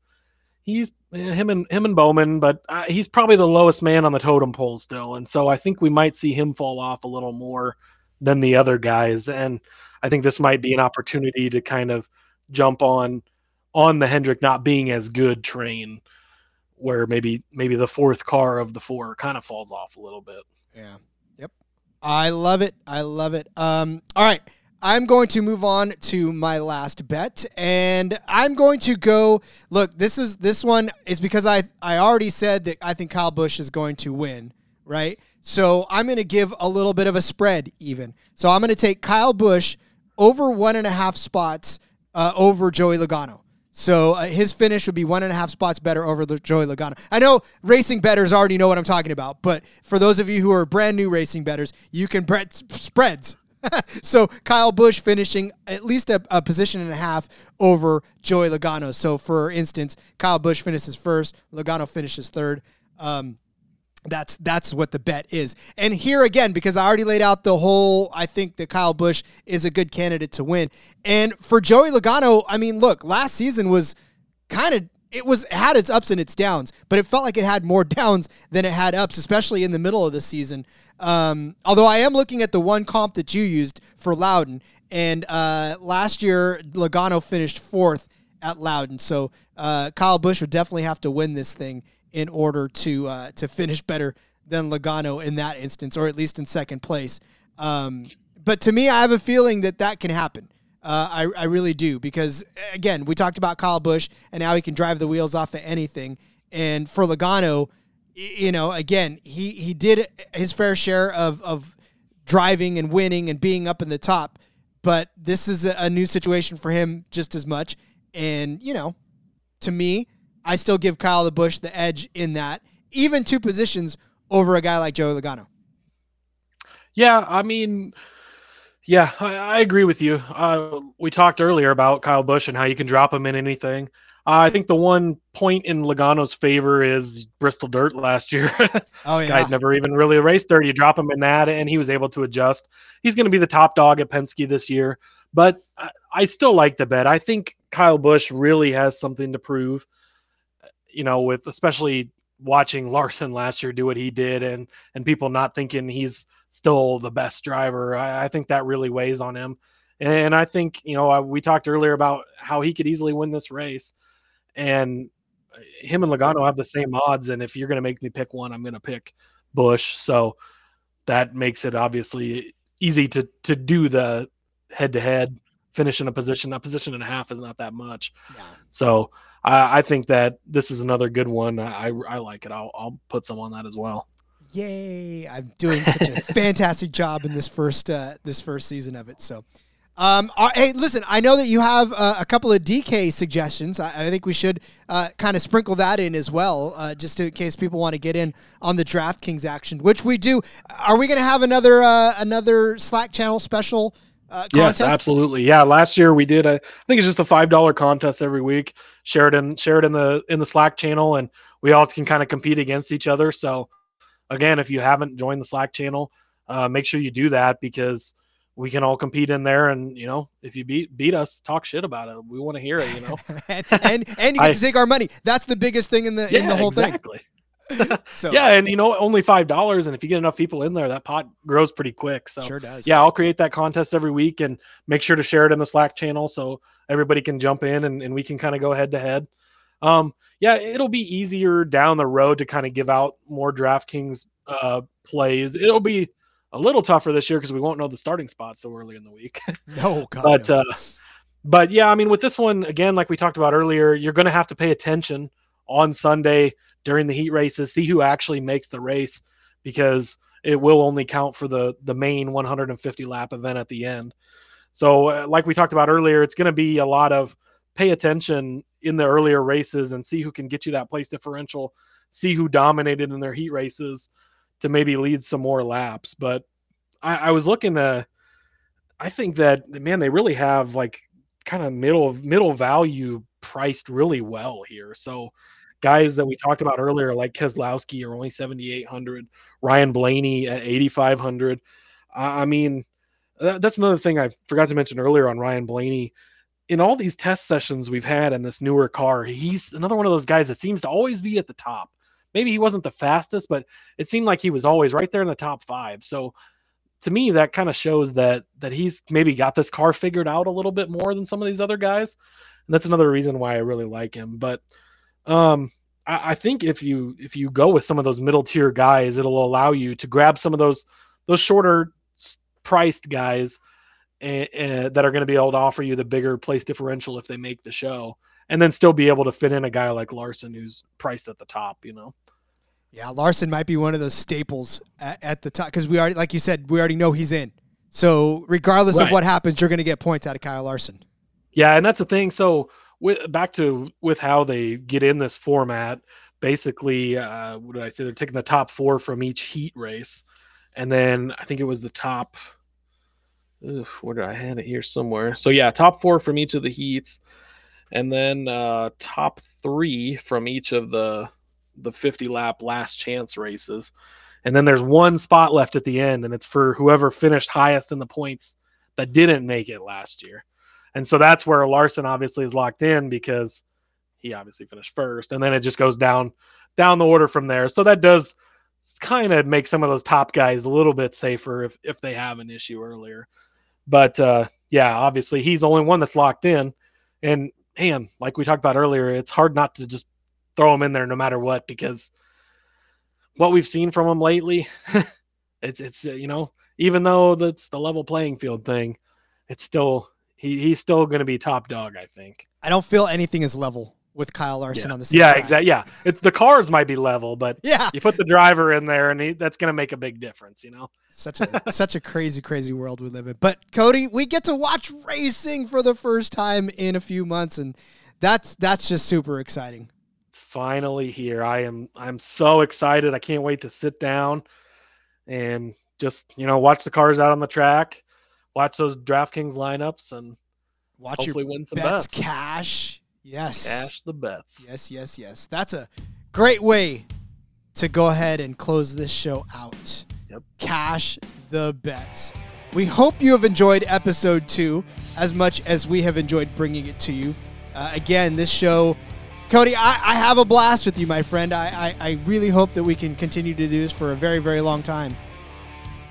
S4: he's eh, him and him and Bowman, but uh, he's probably the lowest man on the totem pole still, and so I think we might see him fall off a little more than the other guys, and I think this might be an opportunity to kind of jump on on the Hendrick not being as good train, where maybe maybe the fourth car of the four kind of falls off a little bit.
S1: Yeah. Yep. I love it. I love it. Um. All right. I'm going to move on to my last bet, and I'm going to go. Look, this is this one is because I I already said that I think Kyle Busch is going to win, right? So I'm going to give a little bit of a spread, even. So I'm going to take Kyle Busch over one and a half spots uh, over Joey Logano. So uh, his finish would be one and a half spots better over the Joey Logano. I know racing bettors already know what I'm talking about, but for those of you who are brand new racing bettors, you can bet spreads so Kyle Busch finishing at least a, a, position and a half over Joey Logano. So for instance, Kyle Busch finishes first, Logano finishes third. Um, that's that's what the bet is. And here again, because I already laid out the whole, I think that Kyle Busch is a good candidate to win. And for Joey Logano, I mean, look, last season was kind of it was had its ups and its downs, but it felt like it had more downs than it had ups, especially in the middle of the season. Um, although I am looking at the one comp that you used for Loudon, and uh, last year Logano finished fourth at Loudon, so uh, Kyle Busch would definitely have to win this thing in order to uh, to finish better than Logano in that instance, or at least in second place. Um, but to me, I have a feeling that that can happen. Uh, I, I really do because again, we talked about Kyle Busch and how he can drive the wheels off of anything. And for Logano, you know, again, he he did his fair share of of driving and winning and being up in the top, but this is a, a new situation for him just as much. And you know, to me, I still give Kyle the Busch the edge in that, even two positions over a guy like Joe Logano.
S4: Yeah, I mean, yeah, I, I agree with you. Uh, we talked earlier about Kyle Busch and how you can drop him in anything. Uh, I think the one point in Logano's favor is Bristol Dirt last year.
S1: oh yeah,
S4: guy's never even really raced dirt. You drop him in that, and he was able to adjust. He's going to be the top dog at Penske this year, but I, I still like the bet. I think Kyle Busch really has something to prove. You know, with especially watching Larson last year do what he did, and and people not thinking he's still the best driver. I, I think that really weighs on him. And I think, you know, we talked earlier about how he could easily win this race and uh, him and Logano have the same odds. And if you're going to make me pick one, I'm going to pick Busch. So that makes it obviously easy to to do the head to head finish in a position. A position and a half is not that much. Yeah. So I, I, think that this is another good one. I I like it. I'll I'll put some on that as well.
S1: Yay! I'm doing such a fantastic job in this first uh, this first season of it. So um, uh, hey, listen, I know that you have uh, a couple of DK suggestions. I, I think we should uh, kind of sprinkle that in as well, uh, just in case people want to get in on the DraftKings action, which we do. Are we going to have another uh, another Slack channel special? Uh,
S4: yes, absolutely. Yeah, last year we did. A, I think it's just a five dollar contest every week. Share it in, share it in the in the Slack channel, and we all can kind of compete against each other. So, again, if you haven't joined the Slack channel, uh, make sure you do that because we can all compete in there and you know if you beat beat us talk shit about it. We want to hear it you know?
S1: And, and, and you get I, to take our money. That's the biggest thing in the yeah, in the whole
S4: exactly. thing so yeah and you know only five dollars and if you get enough people in there that pot grows pretty quick. So
S1: sure does.
S4: yeah i'll create that contest every week and make sure to share it in the slack channel so everybody can jump in and, and we can kind of go head to head um yeah it'll be easier down the road to kind of give out more draftkings uh plays it'll be a little tougher this year because we won't know the starting spot so early in the week.
S1: no, God,
S4: but
S1: no.
S4: uh, but yeah, I mean, with this one again, like we talked about earlier, you're going to have to pay attention on Sunday during the heat races, see who actually makes the race because it will only count for the the main 150 lap event at the end. So, uh, like we talked about earlier, it's going to be a lot of pay attention in the earlier races and see who can get you that place differential, see who dominated in their heat races to maybe lead some more laps. But I, I was looking to, I think that man, they really have like kind of middle middle value priced really well here. So guys that we talked about earlier, like Keselowski, are only seventy eight hundred. Ryan Blaney at eighty five hundred. I mean, that's another thing I forgot to mention earlier on Ryan Blaney. In all these test sessions we've had in this newer car, he's another one of those guys that seems to always be at the top maybe he wasn't the fastest, but it seemed like he was always right there in the top five. So to me, that kind of shows that that he's maybe got this car figured out a little bit more than some of these other guys. And that's another reason why I really like him. But um, I, I think if you if you go with some of those middle tier guys, it'll allow you to grab some of those those shorter priced guys and, and, that are going to be able to offer you the bigger place differential if they make the show and then still be able to fit in a guy like Larson who's priced at the top, you know.
S1: Yeah, Larson might be one of those staples at, at the top because we already, like you said, we already know he's in. So regardless right. of what happens, you're going to get points out of Kyle Larson.
S4: Yeah, and that's the thing. So with, back to with how they get in this format, basically, uh, what did I say? They're taking the top four from each heat race, and then I think it was the top Oof, where did I had it here somewhere? So yeah, top four from each of the heats, and then uh, top three from each of the the 50 lap last chance races. And then there's one spot left at the end, and it's for whoever finished highest in the points that didn't make it last year. And so that's where Larson obviously is locked in because he obviously finished first, and then it just goes down down the order from there. So that does kind of make some of those top guys a little bit safer if if they have an issue earlier. But uh, yeah, obviously he's the only one that's locked in, and man, like we talked about earlier, it's hard not to just throw him in there no matter what because what we've seen from him lately, it's it's you know even though that's the level playing field thing, it's still he he's still going to be top dog. I think.
S1: I don't feel anything is level with Kyle Larson
S4: yeah.
S1: on the same.
S4: Yeah, exactly. Yeah, it, the cars might be level, but
S1: Yeah,
S4: you put the driver in there, and he, that's going to make a big difference. You know.
S1: such a such a crazy crazy world we live in. But Cody, we get to watch racing for the first time in a few months, and that's that's just super exciting.
S4: finally here. I am I'm so excited. I can't wait to sit down and just, you know, watch the cars out on the track, watch those DraftKings lineups and
S1: Watch
S4: hopefully
S1: your
S4: win some
S1: bets
S4: bets.
S1: cash. Yes.
S4: Cash the bets.
S1: Yes, yes, yes. That's a great way to go ahead and close this show out.
S4: Yep.
S1: Cash the bets. We hope you have enjoyed episode two as much as we have enjoyed bringing it to you. Uh, again, this show, Cody, I, I have a blast with you, my friend. I, I, I really hope that we can continue to do this for a very, very long time.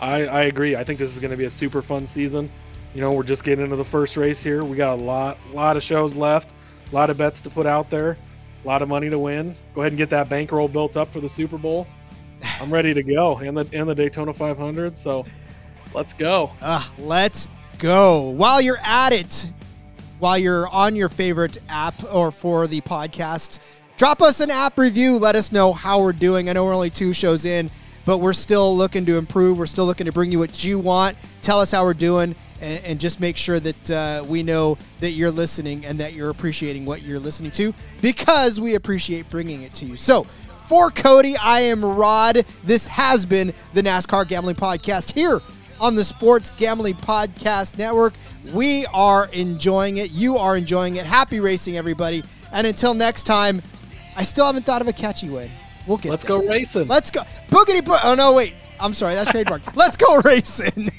S4: I, I agree. I think this is going to be a super fun season. You know, we're just getting into the first race here. We got a lot lot of shows left, a lot of bets to put out there, a lot of money to win. Go ahead and get that bankroll built up for the Super Bowl. I'm ready to go and the and the Daytona 500. So let's go.
S1: Uh, let's go. While you're at it, while you're on your favorite app or for the podcast, drop us an app review. Let us know how we're doing. I know we're only two shows in, but we're still looking to improve. We're still looking to bring you what you want. Tell us how we're doing. And, and just make sure that uh, we know that you're listening and that you're appreciating what you're listening to because we appreciate bringing it to you. So, for Cody, I am Rod. This has been the NASCAR Gambling Podcast here on the Sports Gambling Podcast Network. We are enjoying it. You are enjoying it. Happy racing, everybody. And until next time, I still haven't thought of a catchy way. We'll get
S4: Let's
S1: there.
S4: go racing.
S1: Let's go. Boogity bo- Oh, no, wait. I'm sorry, that's trademark. Let's go racing.